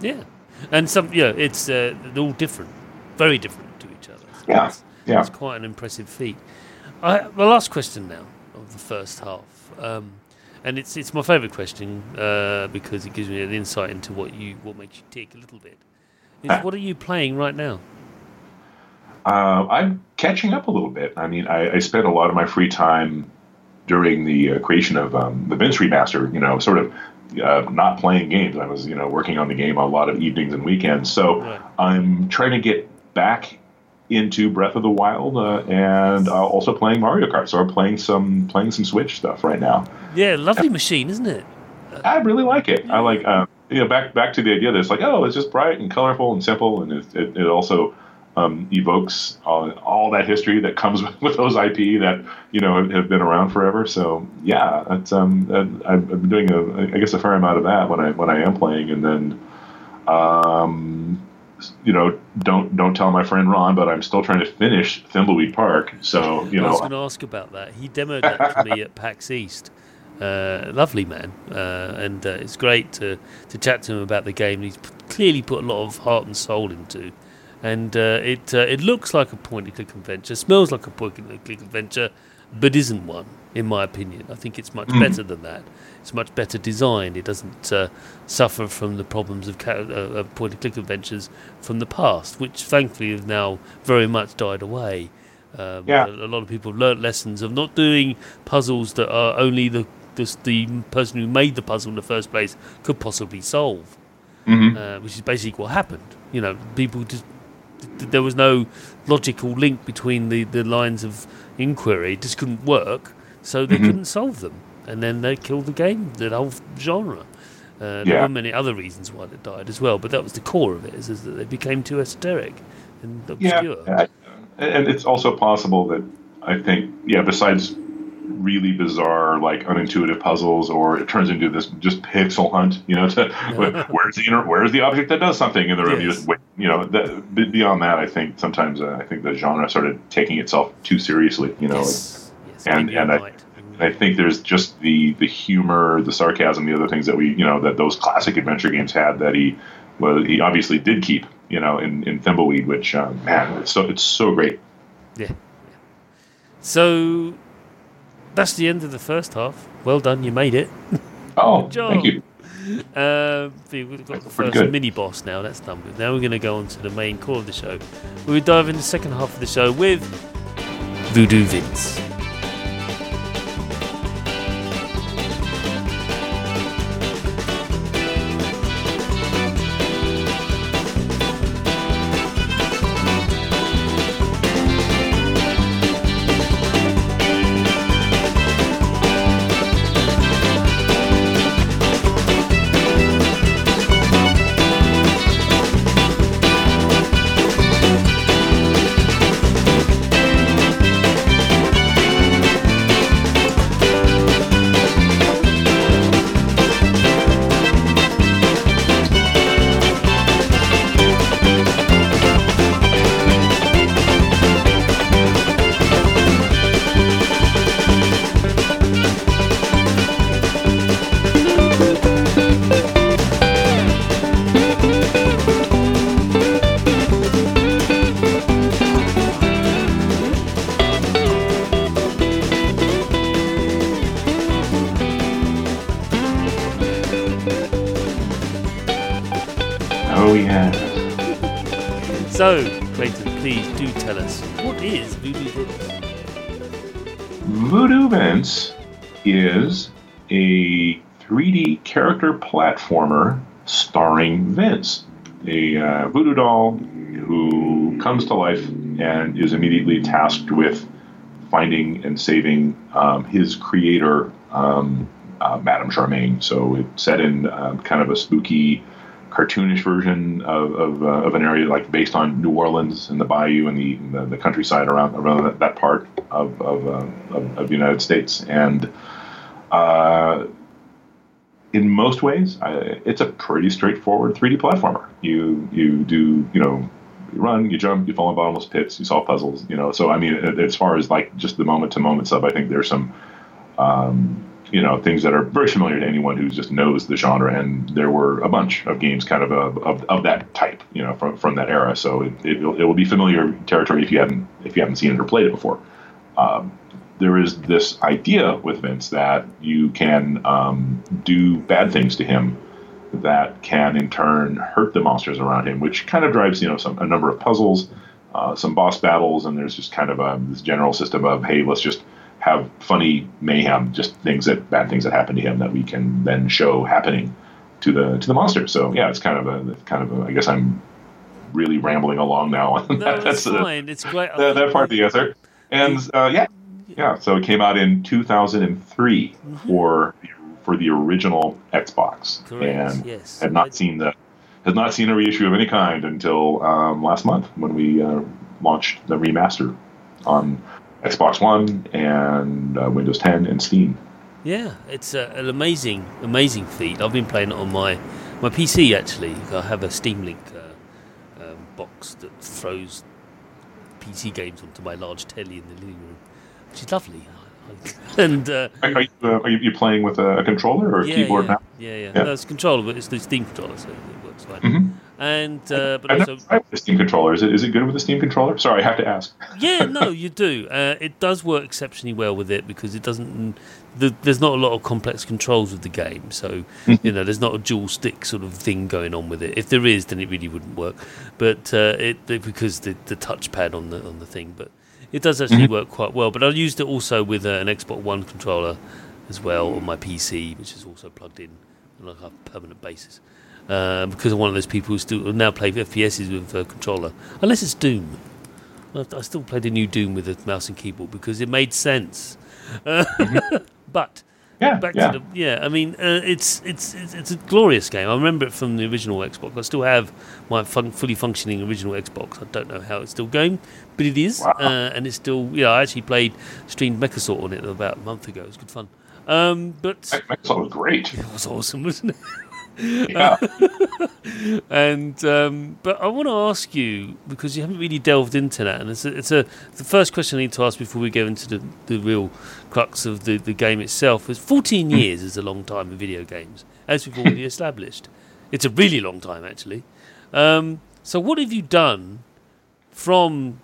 Yeah, and some yeah, it's uh, they're all different, very different to each other. So yeah, it's, yeah, it's quite an impressive feat. I, the last question now of the first half, um, and it's it's my favourite question uh, because it gives me an insight into what you what makes you tick a little bit. Is ah. what are you playing right now? Uh, I'm catching up a little bit. I mean, I, I spent a lot of my free time during the uh, creation of um, the Vince remaster, you know, sort of uh, not playing games. I was, you know, working on the game a lot of evenings and weekends. So right. I'm trying to get back into Breath of the Wild uh, and uh, also playing Mario Kart. So I'm playing some playing some Switch stuff right now. Yeah, lovely machine, isn't it? I really like it. I like, uh, you know, back back to the idea that it's like, oh, it's just bright and colorful and simple, and it, it, it also um, evokes all, all, that history that comes *laughs* with those IP that you know have, been around forever. So yeah, it's, um, I've been doing a, I guess a fair amount of that when I when I am playing, and then um, you know don't don't tell my friend Ron, but I'm still trying to finish Thimbleweed Park. So you know, I was going to ask about that. He demoed that for me at PAX East. Uh, lovely man, uh, and uh, it's great to to chat to him about the game. He's clearly put a lot of heart and soul into and uh, it uh, it looks like a point-and-click adventure, smells like a point-and-click adventure, but isn't one, in my opinion. I think it's much mm. better than that. It's much better designed. It doesn't uh, suffer from the problems of, ca- uh, point-and-click adventures from the past, which thankfully have now very much died away. Um, yeah. a, a, lot of people have learnt lessons of not doing puzzles that are only the just the person who made the puzzle in the first place could possibly solve, Mhm. uh, which is basically what happened. You know, people just there was no logical link between the, the lines of inquiry; it just couldn't work, so they Mhm. couldn't solve them, and then they killed the game, the whole genre. Uh, there Yeah. were many other reasons why they died as well, but that was the core of it: is, is that they became too esoteric and Yeah, obscure. I- and it's also possible that I think, yeah, besides really bizarre, like unintuitive puzzles, or it turns into this just pixel hunt. You know, *laughs* to, *laughs* where's the inter- where's the object that does something in the room? You Yes. just wait. You know, that, beyond that, I think sometimes uh, I think the genre started taking itself too seriously. You know, Yes. yes. and- and I- I think there's just the the humor, the sarcasm, the other things that we, you know, that those classic adventure games had that he, well, he obviously did keep, you know, in in Thimbleweed, which uh, man, it's so it's so great. Yeah. So that's the end of the first half. Well done, you made it. Oh, Good job. thank you. Um, we've got the first good. mini boss now. That's done with. Now we're going to go on to the main core of the show. We will dive into the second half of the show with Voodoo Vince. Is a 3D character platformer starring Vince, a uh, voodoo doll who comes to life and is immediately tasked with finding and saving um, his creator, um, uh, Madame Charmaine. So it's set in um, kind of a spooky, cartoonish version of, of, uh, of an area like based on New Orleans and the bayou and the, the, the countryside around around that, that part of of, uh, of of the United States. And uh, in most ways, I, it's a pretty straightforward 3D platformer. You you do you know you run, you jump, you fall in bottomless pits, you solve puzzles. You know, so I mean, as far as like just the moment to moment stuff, I think there's some. Um, you know things that are very familiar to anyone who just knows the genre, and there were a bunch of games kind of of, of, of that type, you know, from, from that era. So it, it, will, it will be familiar territory if you haven't if you haven't seen it or played it before. Um, there is this idea with Vince that you can um, do bad things to him that can in turn hurt the monsters around him, which kind of drives you know some a number of puzzles, uh, some boss battles, and there's just kind of a, this general system of hey, let's just have funny mayhem, just things that bad things that happen to him that we can then show happening to the to the monster. So yeah, it's kind of a kind of a, I guess I'm really rambling along now. No, it's That's *laughs* the- fine. It's great. that, that part of the answer. And uh, yeah, yeah. So it came out in 2003 for for the original Xbox, Correct, and yes. had not seen the had not seen a reissue of any kind until um, last month when we uh, launched the remaster on Xbox One and uh, Windows 10 and Steam. Yeah, it's uh, an amazing, amazing feat. I've been playing it on my my PC actually. I have a Steam Link uh, um, box that throws PC games onto my large telly in the living room, which is lovely. *laughs* and uh, Are, are, you, uh, are you playing with a, controller or a yeah, keyboard yeah, now? yeah, yeah, Yeah. No, it's a controller, but it's the Steam controller, so it works fine. Mhm. And uh, but I've also, tried the Steam controller. Is it, is it good with the Steam controller? Sorry, I have to ask. yeah, *laughs* no, you do. Uh, it does work exceptionally well with it because it doesn't. The, there's not a lot of complex controls with the game, so you know there's not a dual stick sort of thing going on with it. If there is, then it really wouldn't work. But uh, it because the the touchpad on the on the thing, but it does actually work quite well. But I used it also with uh, an Xbox One controller as well on my PC, which is also plugged in on a permanent basis. Um, because I'm one of those people who still now play FPSs with a controller, unless it's Doom. I, still play the new Doom with a mouse and keyboard because it made sense. Uh, *laughs* but Yeah, back yeah. to the yeah. I mean, uh, it's, it's it's it's a glorious game. I remember it from the original Xbox. I still have my fun, fully functioning original Xbox. I don't know how it's still going, but it is, Wow. uh, and it's still. Yeah, I actually played streamed MechAssault on it about a month ago. It was good fun. Um, but Microsoft was great. it was awesome, wasn't it? *laughs* Yeah. *laughs* And um, but I want to ask you because you haven't really delved into that, and it's a, it's a the first question I need to ask before we go into the, the real crux of the, the game itself. Is fourteen years is a long time in video games, as we've already *laughs* established. It's a really long time, actually. Um, so what have you done from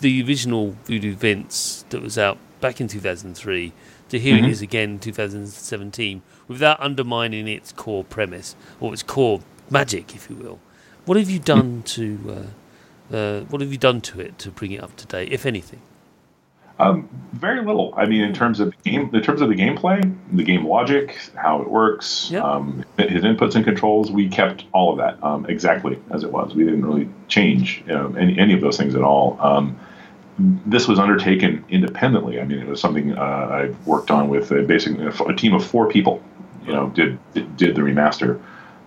the original Voodoo Vince that was out back in two thousand three to here Mhm. it is again in two thousand seventeen, without undermining its core premise or its core magic, if you will? What have you done to uh, uh, what have you done to it to bring it up to date, if anything? Um, very little. I mean, in terms of game, in terms of the gameplay, the game logic, how it works, Yeah. um, his inputs and controls, we kept all of that um, exactly as it was. We didn't really change you know, any, any of those things at all. Um, this was undertaken independently. I mean, it was something uh, I worked on with uh, basically a, a team of four people. You know, did did, the remaster.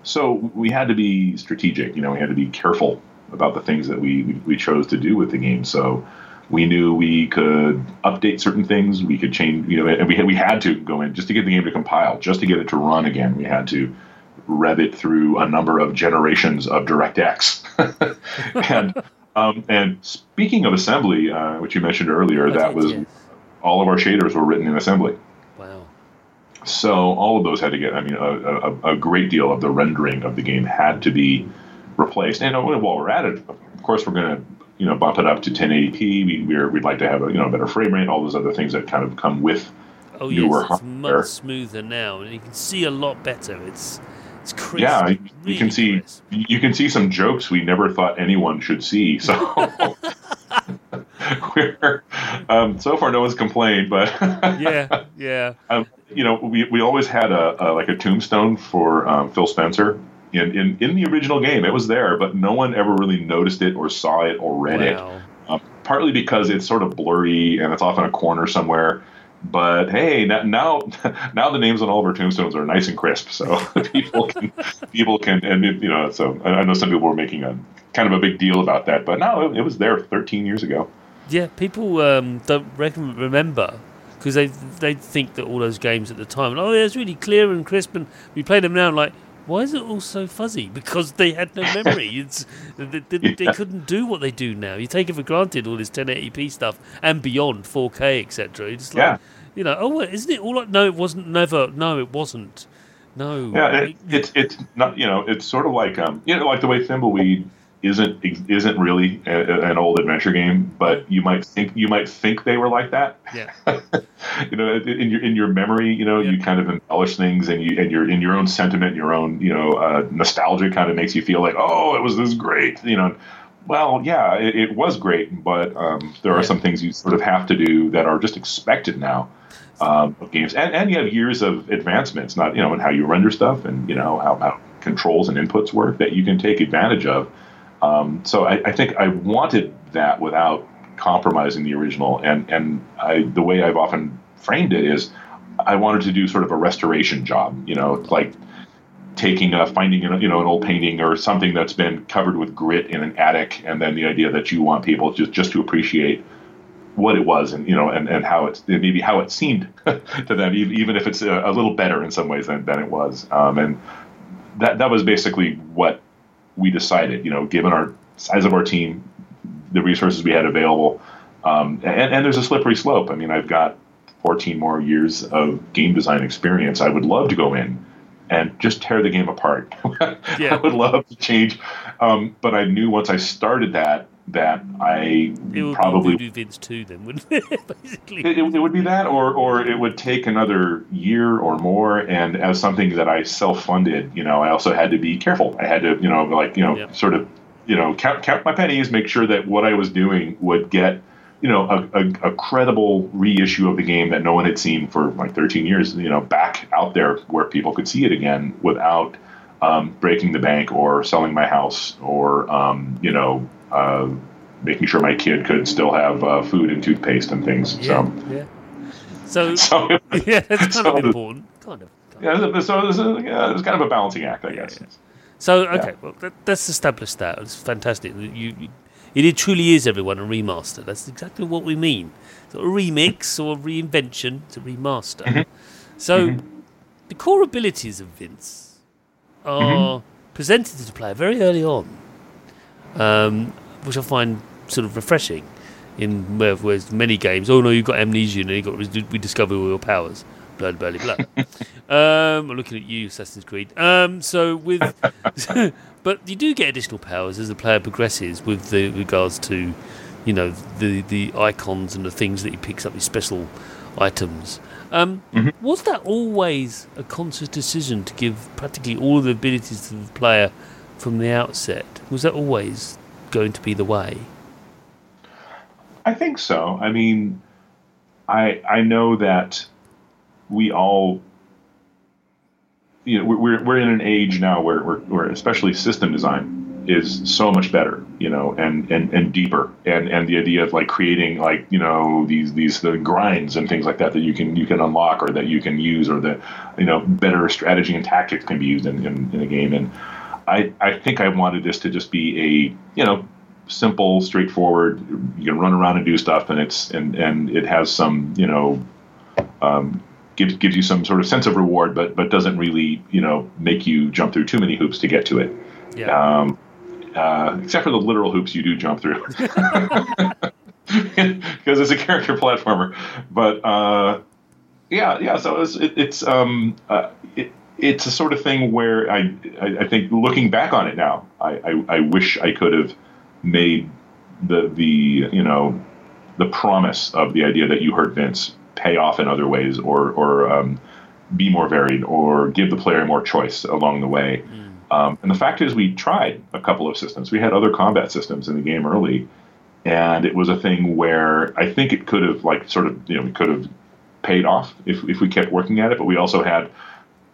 So we had to be strategic. You know, we had to be careful about the things that we we, chose to do with the game. So we knew we could update certain things. We could change. You know, and we had, we had to go in just to get the game to compile, just to get it to run again. We had to rev it through a number of generations of DirectX. *laughs* and um, and speaking of assembly, uh, which you mentioned earlier, I that was all of our shaders were written in assembly. So all of those had to get. I mean, a, a, a great deal of the rendering of the game had to be replaced. And uh, while we're at it, of course, we're going to you know bump it up to 1080p. We, we're, we'd like to have a you know better frame rate. All those other things that kind of come with. Oh newer yes, it's hardware. much smoother now, and you can see a lot better. It's it's crisp. Yeah, you, really can see crisp. you can see some jokes we never thought anyone should see. *laughs* So. *laughs* um, so far, no one's complained, but Yeah, yeah. *laughs* um, you know, we, we always had a, a like a tombstone for um, Phil Spencer in, in in the original game. It was there, but no one ever really noticed it or saw it or read it. Wow. Um, partly because it's sort of blurry and it's off in a corner somewhere. But hey, now now, *laughs* now the names on all of our tombstones are nice and crisp, so *laughs* people can *laughs* people can and it, you know. So I know some people were making a kind of a big deal about that, but no, it, it was there 13 years ago. Yeah, people um, don't reckon, remember because they they think that all those games at the time, oh, yeah, it's really clear and crisp, and we play them now, and like, why is it all so fuzzy? *laughs* Because they had no memory. *laughs* it's they, they, they couldn't do what they do now. You take it for granted all this 1080p stuff and beyond 4K, etc. It's like, Yeah. you know, oh, isn't it all like? No, it wasn't. Never. No, it wasn't. No. Yeah, it, it's it's not you know it's sort of like um you know like the way Thimbleweed isn't isn't really a, a- an old adventure game, but you might think you might think they were like that. yeah. *laughs* you know, in your in your memory, you know, Yeah. you kind of embellish things, and you and your in your own sentiment, your own you know uh, nostalgia kind of makes you feel like, oh, it was this great, you know. Well, yeah, it, it was great, but um, there are Yeah. some things you sort of have to do that are just expected now um, of games, and and you have years of advancements, not you know, in how you render stuff, and you know how, how controls and inputs work that you can take advantage of. Um, so I, I think I wanted that without compromising the original, and and I, the way I've often framed it is, I wanted to do sort of a restoration job. You know, like taking a finding you know an old painting or something that's been covered with grit in an attic, and then the idea that you want people just just to appreciate what it was and you know and, and how it's maybe how it seemed *laughs* to them even, even if it's a, a little better in some ways than, than it was um, and that that was basically what we decided you know given our size of our team the resources we had available um, and, and there's a slippery slope. I mean i've got 14 more years of game design experience. I would love to go in and just tear the game apart. *laughs* Yeah. i would love to change um, but i knew once i started that that i It would probably be Vince too, then, wouldn't it? *laughs* Basically. it, it would be that, or or it would take another year or more. And as something that I self-funded, you know, I also had to be careful. I had to, you know, like you know, Yeah. sort of, you know, count count my pennies, make sure that what I was doing would get you know, a, a, a, credible reissue of the game that no one had seen for like 13 years, you know, back out there where people could see it again without um, breaking the bank or selling my house or, um, you know, uh, making sure my kid could still have uh, food and toothpaste and things. Yeah, so, yeah. So, *laughs* so *laughs* yeah, that's kind so of important. Kind of. Kind yeah, so it's, yeah, it's kind of a balancing act, I guess. Yeah. So okay, yeah. well, that, let's establish that. It's fantastic. You, you it truly is everyone a remaster. That's exactly what we mean. So a remix or a reinvention to remaster. Mm-hmm. So mm-hmm. the core abilities of Vince are mm-hmm. presented to the player very early on, um, which I find sort of refreshing. In whereas many games, oh no, you've got amnesia and you got we discover all your powers blah blah blah. *laughs* um, I'm looking at you, Assassin's Creed. Um, so with, *laughs* but you do get additional powers as the player progresses with the regards to, you know, the the icons and the things that he picks up, his special items. Um, mm-hmm. Was that always a conscious decision to give practically all of the abilities to the player from the outset? Was that always going to be the way? I think so. I mean, I I know that we all you know we're we're in an age now where where, where especially system design is so much better you know and and and deeper and and the idea of like creating like you know these these the grinds and things like that that you can you can unlock or that you can use or that you know better strategy and tactics can be used in in, in a game and i i think i wanted this to just be a you know simple straightforward you can run around and do stuff and it's and and it has some you know um, gives gives you some sort of sense of reward, but but doesn't really you know make you jump through too many hoops to get to it. Yeah. Um, uh, except for the literal hoops you do jump through, *laughs* *laughs* because it's a character platformer. But uh, yeah, yeah. So it's it, it's um uh, it, it's a sort of thing where I, I, I think looking back on it now, I, I, I wish I could have made the the you know the promise of the idea that you hurt Vince pay off in other ways or or um, be more varied or give the player more choice along the way. Mm. Um, and the fact is, we tried a couple of systems. We had other combat systems in the game early, and it was a thing where I think it could have like sort of you know we could have paid off if if we kept working at it. But we also had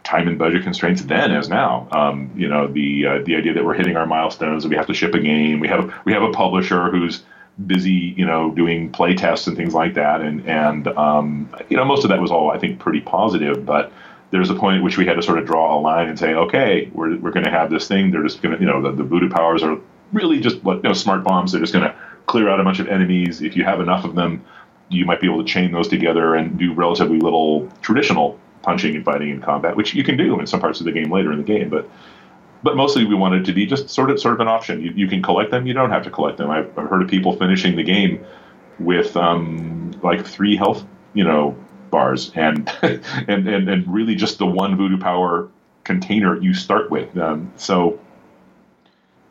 time and budget constraints then as now. Um, you know the uh, the idea that we're hitting our milestones, that we have to ship a game. We have we have a publisher who's busy, you know, doing play tests and things like that. And and um, you know, most of that was all I think pretty positive. But there's a point at which we had to sort of draw a line and say, okay, we're we're going to have this thing. They're just going to, you know, the, the voodoo powers are really just what you know, smart bombs. They're just going to clear out a bunch of enemies. If you have enough of them, you might be able to chain those together and do relatively little traditional punching and fighting in combat, which you can do in some parts of the game later in the game. But but mostly we wanted to be just sort of sort of an option. You, you can collect them, you don't have to collect them. I've, heard of people finishing the game with um, like three health, you know, bars and *laughs* and, and and really just the one voodoo power container you start with. Um, so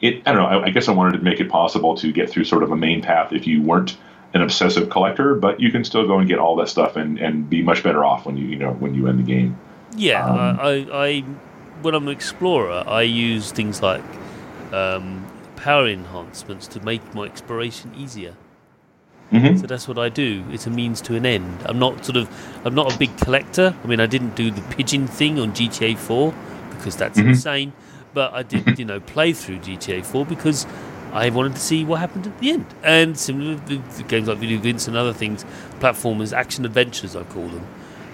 it I don't know. I, I guess I wanted to make it possible to get through sort of a main path if you weren't an obsessive collector, but you can still go and get all that stuff and, and be much better off when you you know when you end the game. Yeah, um, I, I when I'm an explorer, I use things like um, power enhancements to make my exploration easier. Mm-hmm. So that's what I do. It's a means to an end. I'm not sort of, I'm not a big collector. I mean, I didn't do the pigeon thing on GTA 4 because that's mm-hmm. insane. But I did, you know, play through GTA 4 because I wanted to see what happened at the end. And similar to games like Voodoo Vince and other things, platformers, action adventures, I call them.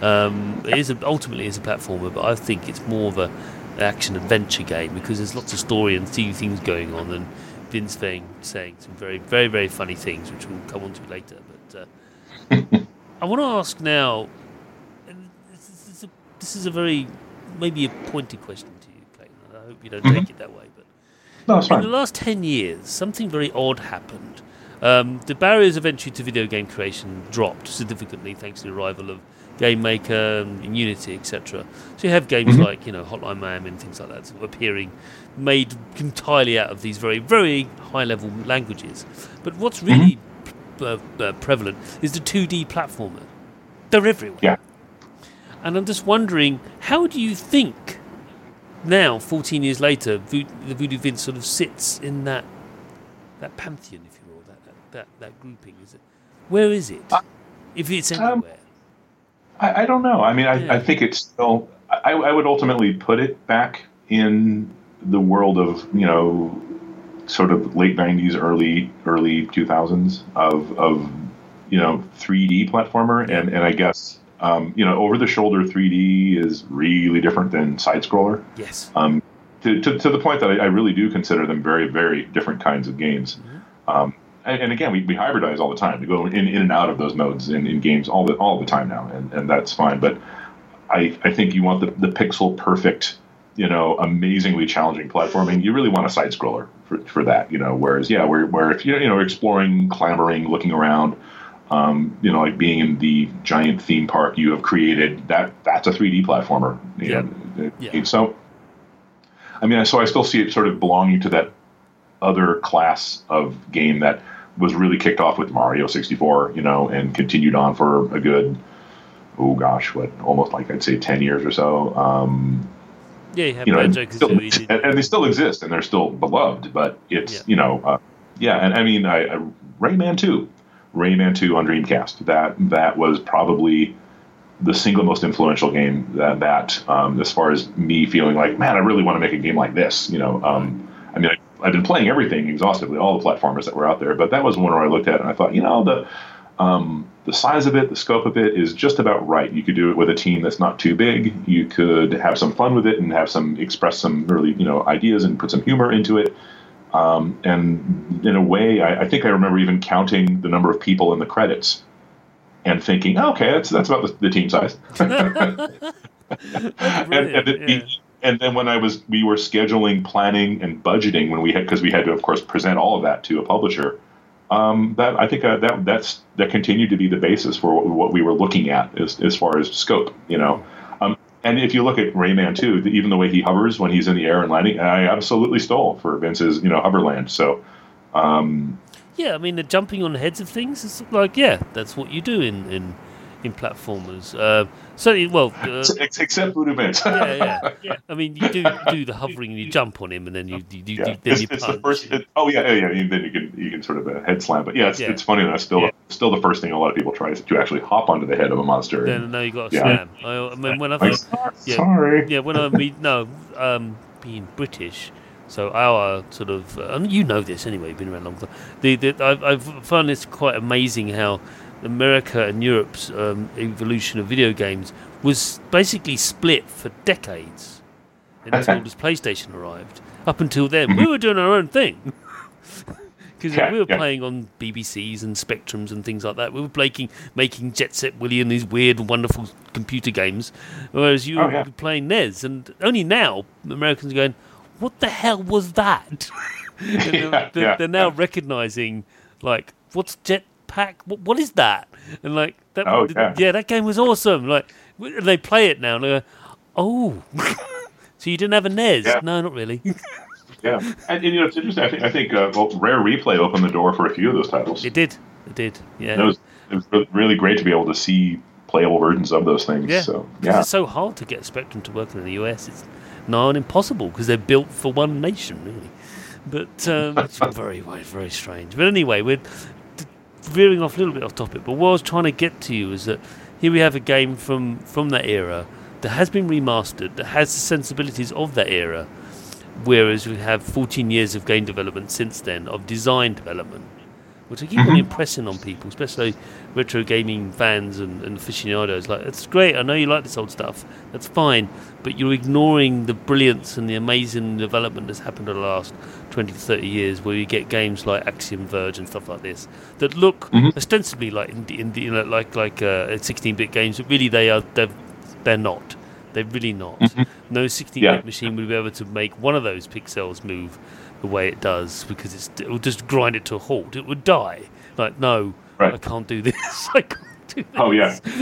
Um, it is a, ultimately is a platformer, but I think it's more of a action adventure game because there's lots of story and see things going on, and Vince Vang saying some very very very funny things, which we'll come on to later. But uh, *laughs* I want to ask now. This is, a, this is a very maybe a pointy question to you, Clayton. I hope you don't mm-hmm. take it that way, no, in the last ten years, something very odd happened. Um, the barriers of entry to video game creation dropped significantly thanks to the arrival of Game Maker, and Unity, etc. So you have games mm-hmm. like you know Hotline Miami and things like that sort of appearing, made entirely out of these very very high level languages. But what's really mm-hmm. uh, uh, prevalent is the 2D platformer. They're everywhere. Yeah. And I'm just wondering, how do you think now, 14 years later, the Voodoo Vince sort of sits in that that pantheon, if you will, that that, that, that grouping? Is it Where is it? Uh, if it's um, anywhere. I, I don't know. I mean, I, Yeah. I think it's still. I, I would ultimately put it back in the world of you know, sort of late '90s, early early 2000s of of you know 3D platformer, and and I guess um, you know over the shoulder 3D is really different than side scroller. yes. Um, to, to, to the point that I, I really do consider them very very different kinds of games. Um, and, and again, we, we hybridize all the time. We go in, in and out of those modes in, in games all the all the time now, and, and that's fine. But I, I think you want the, the pixel perfect, you know, amazingly challenging platforming. You really want a side scroller for, for that, you know. Whereas, yeah, where, where if you you know exploring, clambering, looking around, um, you know, like being in the giant theme park you have created, that that's a 3D platformer. Yeah. Yeah. So, I mean, so I still see it sort of belonging to that other class of game that was really kicked off with Mario 64, you know, and continued on for a good, oh gosh, what, almost like I'd say 10 years or so. Um, Yeah, you have you know, and, still- *laughs* and, and they still exist and they're still beloved, but it's, Yeah. you know, uh, yeah, and I mean, I, I, Rayman 2, Rayman 2 on Dreamcast, that, that was probably the single most influential game that, that um, as far as me feeling like, man, I really want to make a game like this, you know, um, I mean, I, I've been playing everything exhaustively, all the platformers that were out there, but that was one where I looked at it and I thought, you know, the um, the size of it, the scope of it is just about right. You could do it with a team that's not too big. You could have some fun with it and have some express some really you know ideas and put some humor into it. Um, and in a way, I, I think I remember even counting the number of people in the credits and thinking, oh, okay, that's that's about the, the team size. *laughs* *laughs* and, and, it- and then when I was, we were scheduling, planning, and budgeting when we had, because we had to, of course, present all of that to a publisher. Um, that I think uh, that that's that continued to be the basis for what, what we were looking at as, as far as scope, you know. And if you look at Rayman 2, the- even the way he hovers when he's in the air and landing, I absolutely stole for Vince's, you know, hoverland. So, um, Yeah, I mean, the jumping on heads of things is like, yeah, that's what you do in in, in platformers. Uh, certainly, well, *laughs* uh, ex- except Vince. yeah, yeah, *laughs* yeah. I mean, you do do the hovering and you jump on him, and then you you, you, Yeah, you then it's, you it's punch. the first. It, oh yeah, yeah, yeah. Then you can you can sort of a head slam, but yeah, it's, Yeah. it's funny that still Yeah. still the first thing a lot of people try is to actually hop onto the head of a monster. then and, no, you got to slam. I, I mean, when I like, yeah. sorry. yeah, when I mean no, um, being British. So our sort of, uh, and you know this anyway, you've been around a long time. The, the, I've, I've found this quite amazing how America and Europe's um, evolution of video games was basically split for decades until this PlayStation arrived. Up until then, we were doing our own thing. *laughs* Because Yeah, we were yeah. playing on BBCs and Spectrums and things like that. We were making, making Jet Set Willy and these weird, wonderful computer games, whereas you Oh, were yeah. playing NES. And only now, Americans are going, "What the hell was that?" *laughs* *laughs* They're, they're, now recognizing, like, what's Jetpac? What, what is that? And like, that, Oh, th- yeah. that game was awesome. Like, they play it now and they go, "Oh." *laughs* So you didn't have a NES? Yeah. No, not really. *laughs* Yeah, and, and, you know it's interesting. I think I think uh, well, Rare Replay opened the door for a few of those titles. it did. It did. Yeah. It was it was really great to be able to see playable versions of those things. Yeah, So yeah, it's so hard to get Spectrum to work in the US. It's nigh on impossible because they're built for one nation, really. But um, it's *laughs* very, very, very strange. But anyway, we're veering off a little bit off topic. But what I was trying to get to you is that here we have a game from from that era that has been remastered, that has the sensibilities of that era, whereas we have 14 years of game development since then of design development which I keep on impressing on people, especially retro gaming fans and, and aficionados. Like, it's great. I know you like this old stuff. That's fine, but you're ignoring the brilliance and the amazing development that's happened in the last 20 to 30 years, where you get games like Axiom Verge and stuff like this that look Mhm. ostensibly like indie, indie, you know, like like uh, 16-bit games, but really they are they're, they're not. They're really not. No 16-bit Yeah. machine would be able to make one of those pixels move the way it does because it's, it would just grind it to a halt. It would die. Like, no, Right. I can't do this. *laughs* I can't do this. oh yeah, *laughs*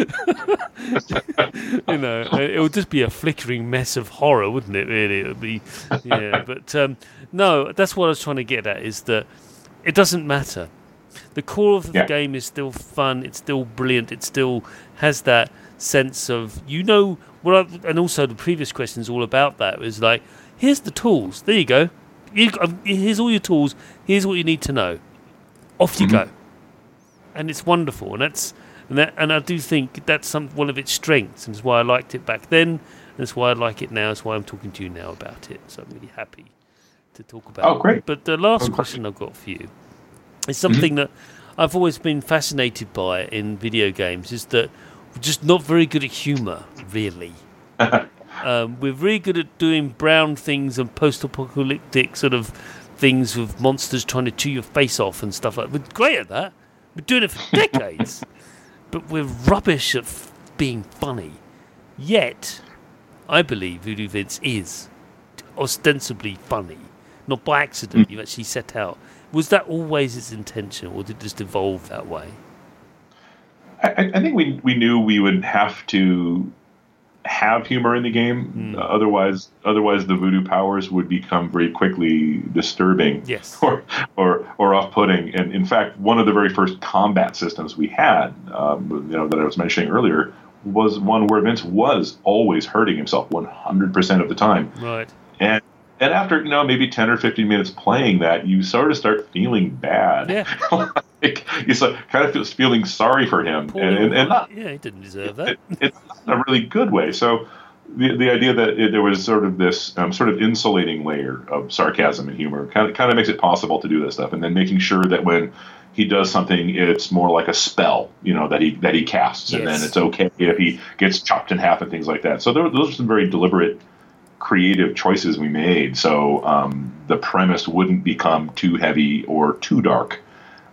you know, it would just be a flickering mess of horror, wouldn't it? Really, it would be. Yeah, *laughs* but um, no, that's what I was trying to get at. Is that it doesn't matter. The core of the Yeah. game is still fun. It's still brilliant. It still has that sense of you know what. I, and also the previous question is all about that. Was like, here's the tools. There you go. You, um, here's all your tools. Here's what you need to know. Off you Mhm. go. and it's wonderful, and that's and that and I do think that's some one of its strengths, and it's why I liked it back then. And it's why I like it now. It's why I'm talking to you now about it. So I'm really happy to talk about. Oh, great! It. But the last question I've got for you is something mm-hmm. that I've always been fascinated by in video games. Is that we're just not very good at humour, really. *laughs* um, we're really good at doing brown things and post-apocalyptic sort of things with monsters trying to chew your face off and stuff like. that. We're great at that. We're doing it for *laughs* decades, but we're rubbish at f- being funny. Yet, I believe Voodoo Vince is ostensibly funny, not by accident. Mm. You've actually set out. Was that always its intention, or did it just evolve that way? I, I think we we knew we would have to have humor in the game. Mm. Uh, otherwise, otherwise the voodoo powers would become very quickly disturbing, yes, *laughs* or or or off-putting. And in fact, one of the very first combat systems we had, um, you know, that I was mentioning earlier, was one where Vince was always hurting himself 100% of the time. Right. And and after you know maybe 10 or 15 minutes playing that you sort of start feeling bad yeah. *laughs* *laughs* like, you so, kind of feels feeling sorry for him. And, and, and, not, yeah he didn't deserve that. It, it's a really good way. So the, the idea that it, there was sort of this um, sort of insulating layer of sarcasm and humor kind of kind of makes it possible to do this stuff. And then making sure that when he does something it's more like a spell you know that he that he casts. Yes. and then it's okay if he gets chopped in half and things like that. So there, those are some very deliberate creative choices we made. So um, the premise wouldn't become too heavy or too dark.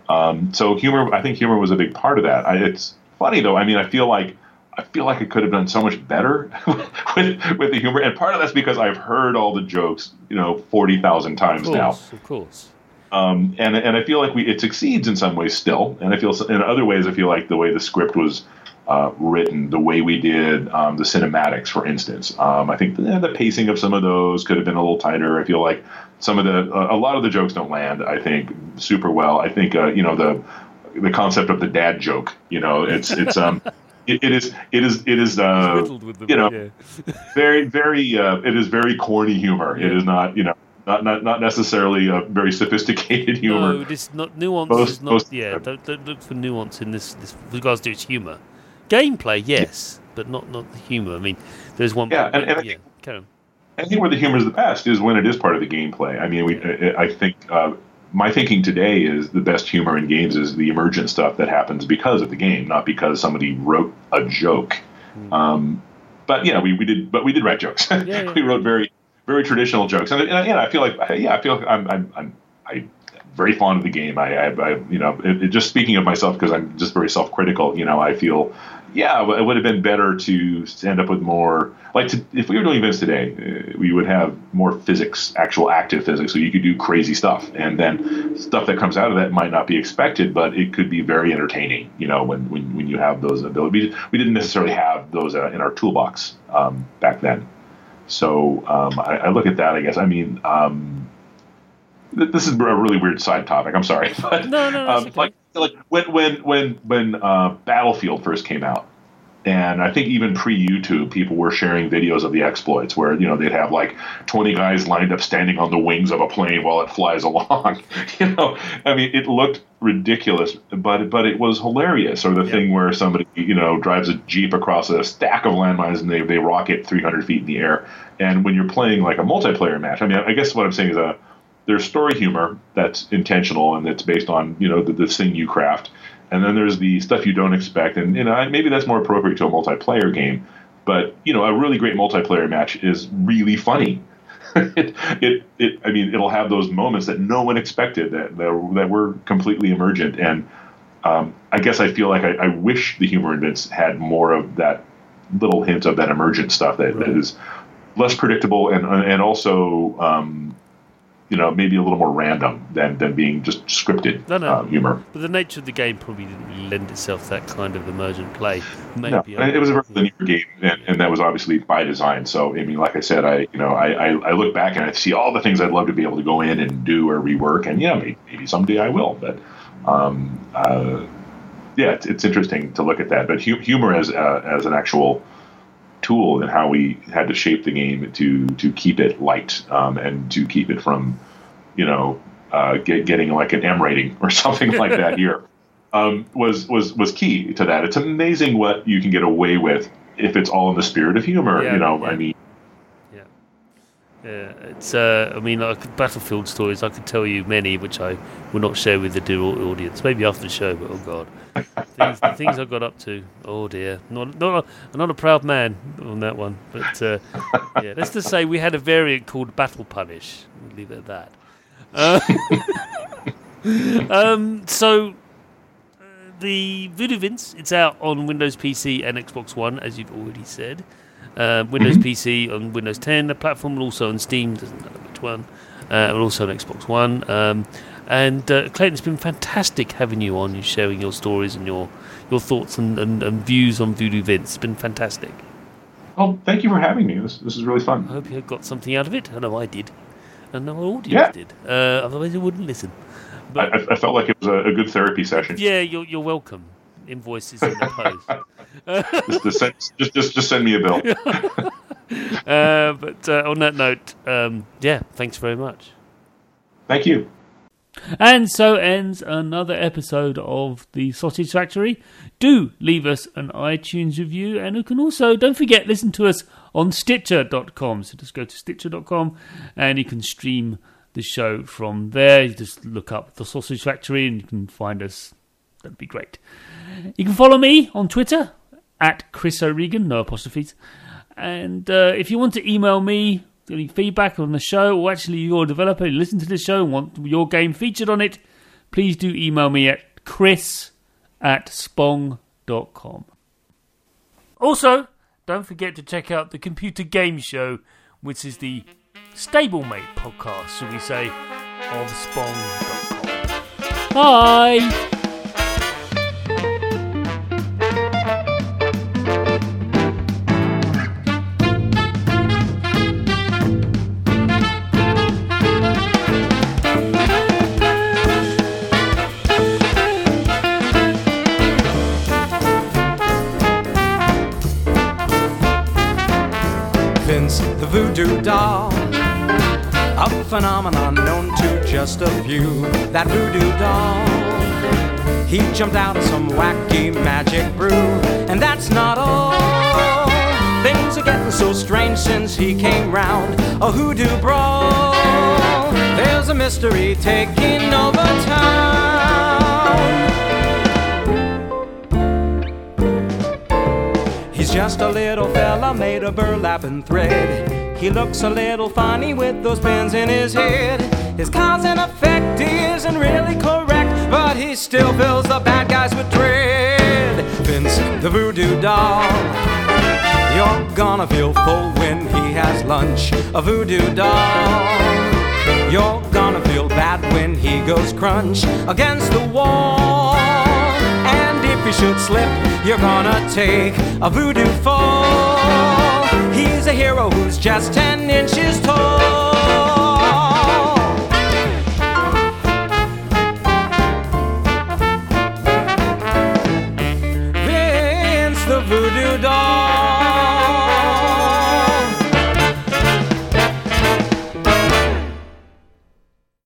Um, so humor, I think humor was a big part of that. I, it's funny though. I mean, I feel like I feel like I could have done so much better *laughs* with, with the humor, and part of that's because I've heard all the jokes, you know, forty thousand times of course, now. Of course. Um, and and I feel like we it succeeds in some ways still, and I feel in other ways I feel like the way the script was uh, written the way we did um, the cinematics, for instance. Um, I think the, the, pacing of some of those could have been a little tighter. I feel like some of the a lot of the jokes don't land. I think super well. I think uh, you know the the concept of the dad joke. You know, it's it's um. *laughs* It, it is. It is. It is. Uh, them, you know, yeah. *laughs* very, very. Uh, it is very corny humor. Yeah. It is not. You know, not not, not necessarily a very sophisticated humor. No, it's not nuance. Most, is not. Most, yeah, don't, don't look for nuance in this. This with regards to its humor. Gameplay, yes, but not not the humor. I mean, there's one. Yeah, and, and yeah, I, I think where the humor is the best is when it is part of the gameplay. I mean, we, I think uh, my thinking today is the best humor in games is the emergent stuff that happens because of the game, not because somebody wrote a joke. Mm. Um, but yeah, we, we did, but we did write jokes. Yeah, yeah. *laughs* we wrote very very traditional jokes, and, and, and I feel like yeah, I feel like I'm, I'm, I'm I very fond of the game. I, I, I you know, it, it, just speaking of myself because I'm just very self-critical. You know, I feel, yeah, it would have been better to end up with more. Like, to, if we were doing Vince today, uh, we would have more physics, actual active physics, so you could do crazy stuff, and then stuff that comes out of that might not be expected, but it could be very entertaining. You know, when when, when you have those abilities, we didn't necessarily have those uh, in our toolbox um, back then. So um, I, I, look at that. I guess I mean. Um, this is a really weird side topic. I'm sorry, *laughs* but no, no, um, okay. like like when when when when uh, Battlefield first came out, and I think even pre YouTube, people were sharing videos of the exploits where you know they'd have like 20 guys lined up standing on the wings of a plane while it flies *laughs* along. you know, I mean, it looked ridiculous, but but it was hilarious. Or the thing where somebody you know drives a jeep across a stack of landmines and they they rocket 300 feet in the air. And when you're playing like a multiplayer match, I mean, I guess what I'm saying is a there's story humor that's intentional and that's based on you know the, the thing you craft, and then there's the stuff you don't expect, and you know maybe that's more appropriate to a multiplayer game. But you know, a really great multiplayer match is really funny. *laughs* it, it, it, I mean, it'll have those moments that no one expected that that, that were completely emergent, and um, I guess I feel like I, I, wish the humor Vince had more of that little hint of that emergent stuff that, right. that is less predictable and and also um, you know, maybe a little more random than, than being just scripted no, no. Uh, humor. But the nature of the game probably didn't lend itself to that kind of emergent play. Maybe no, it was a very linear game, and, and, that was obviously by design. So, I mean, like I said, I you know, I, I, I, look back and I see all the things I'd love to be able to go in and do or rework, and yeah, maybe, maybe someday I will. But um, uh, yeah, it's, it's interesting to look at that. But hu- humor as uh, as an actual tool and how we had to shape the game to to keep it light um, and to keep it from, you know, uh, get, getting like an M rating or *laughs* something like that here. um, was was was key to that. It's amazing what you can get away with if it's all in the spirit of humor. Yeah, you know, yeah. I mean, Yeah, it's. Uh, I mean, like battlefield stories. I could tell you many, which I will not share with the dear audience. Maybe after the show, but oh god, things, the things I got up to. Oh dear, not not a, not a proud man on that one. But uh, yeah, let's just say we had a variant called Battle Punish. We'll leave it at that. Uh, *laughs* um, so uh, the Voodoo Vince, it's out on Windows PC and Xbox One, as you've already said. Uh, Windows PC on Windows 10, the platform, and also on Steam, doesn't matter which one, uh, and also on Xbox One. Um, and uh, Clayton, it's been fantastic having you on, you sharing your stories and your your thoughts and, and, and views on Voodoo Vince. It's been fantastic. well, thank you for having me. This this is really fun. I hope you got something out of it. I know I did. And our audience Yeah. did. Uh, otherwise, they wouldn't listen. I, But I- I felt like it was a, a good therapy session. yeah, you're, you're welcome. Invoices in the post. *laughs* *laughs* Just, just, send, just just just send me a bill. *laughs* Uh, but uh, on that note, um, yeah, thanks very much. Thank you. And so ends another episode of the Sausage Factory. Do leave us an iTunes review, and you can also, don't forget, listen to us on Stitcher.com. So just go to Stitcher.com and you can stream the show from there. You just look up the Sausage Factory and you can find us. That'd be great. You can follow me on Twitter at Chris O'Regan, no apostrophes. And uh, if you want to email me any feedback on the show, or actually you're a developer, you listen to the show and want your game featured on it, please do email me at chris at spong.com. Also, don't forget to check out the Computer Game Show, which is the stablemate podcast, shall we say, of spong.com. Bye! Phenomenon known to just a few. That voodoo doll. He jumped out of some wacky magic brew. And that's not all. Things are getting so strange since he came round. A hoodoo brawl. There's a mystery taking over town. He's just a little fella made of burlap and thread. He looks a little funny with those pins in his head. His cause and effect isn't really correct, but he still fills the bad guys with dread. Vince, the voodoo doll. You're gonna feel full when he has lunch. A voodoo doll. You're gonna feel bad when he goes crunch against the wall. And if you should slip, you're gonna take a voodoo fall. He's a hero who's just 10 inches tall. Vince the voodoo.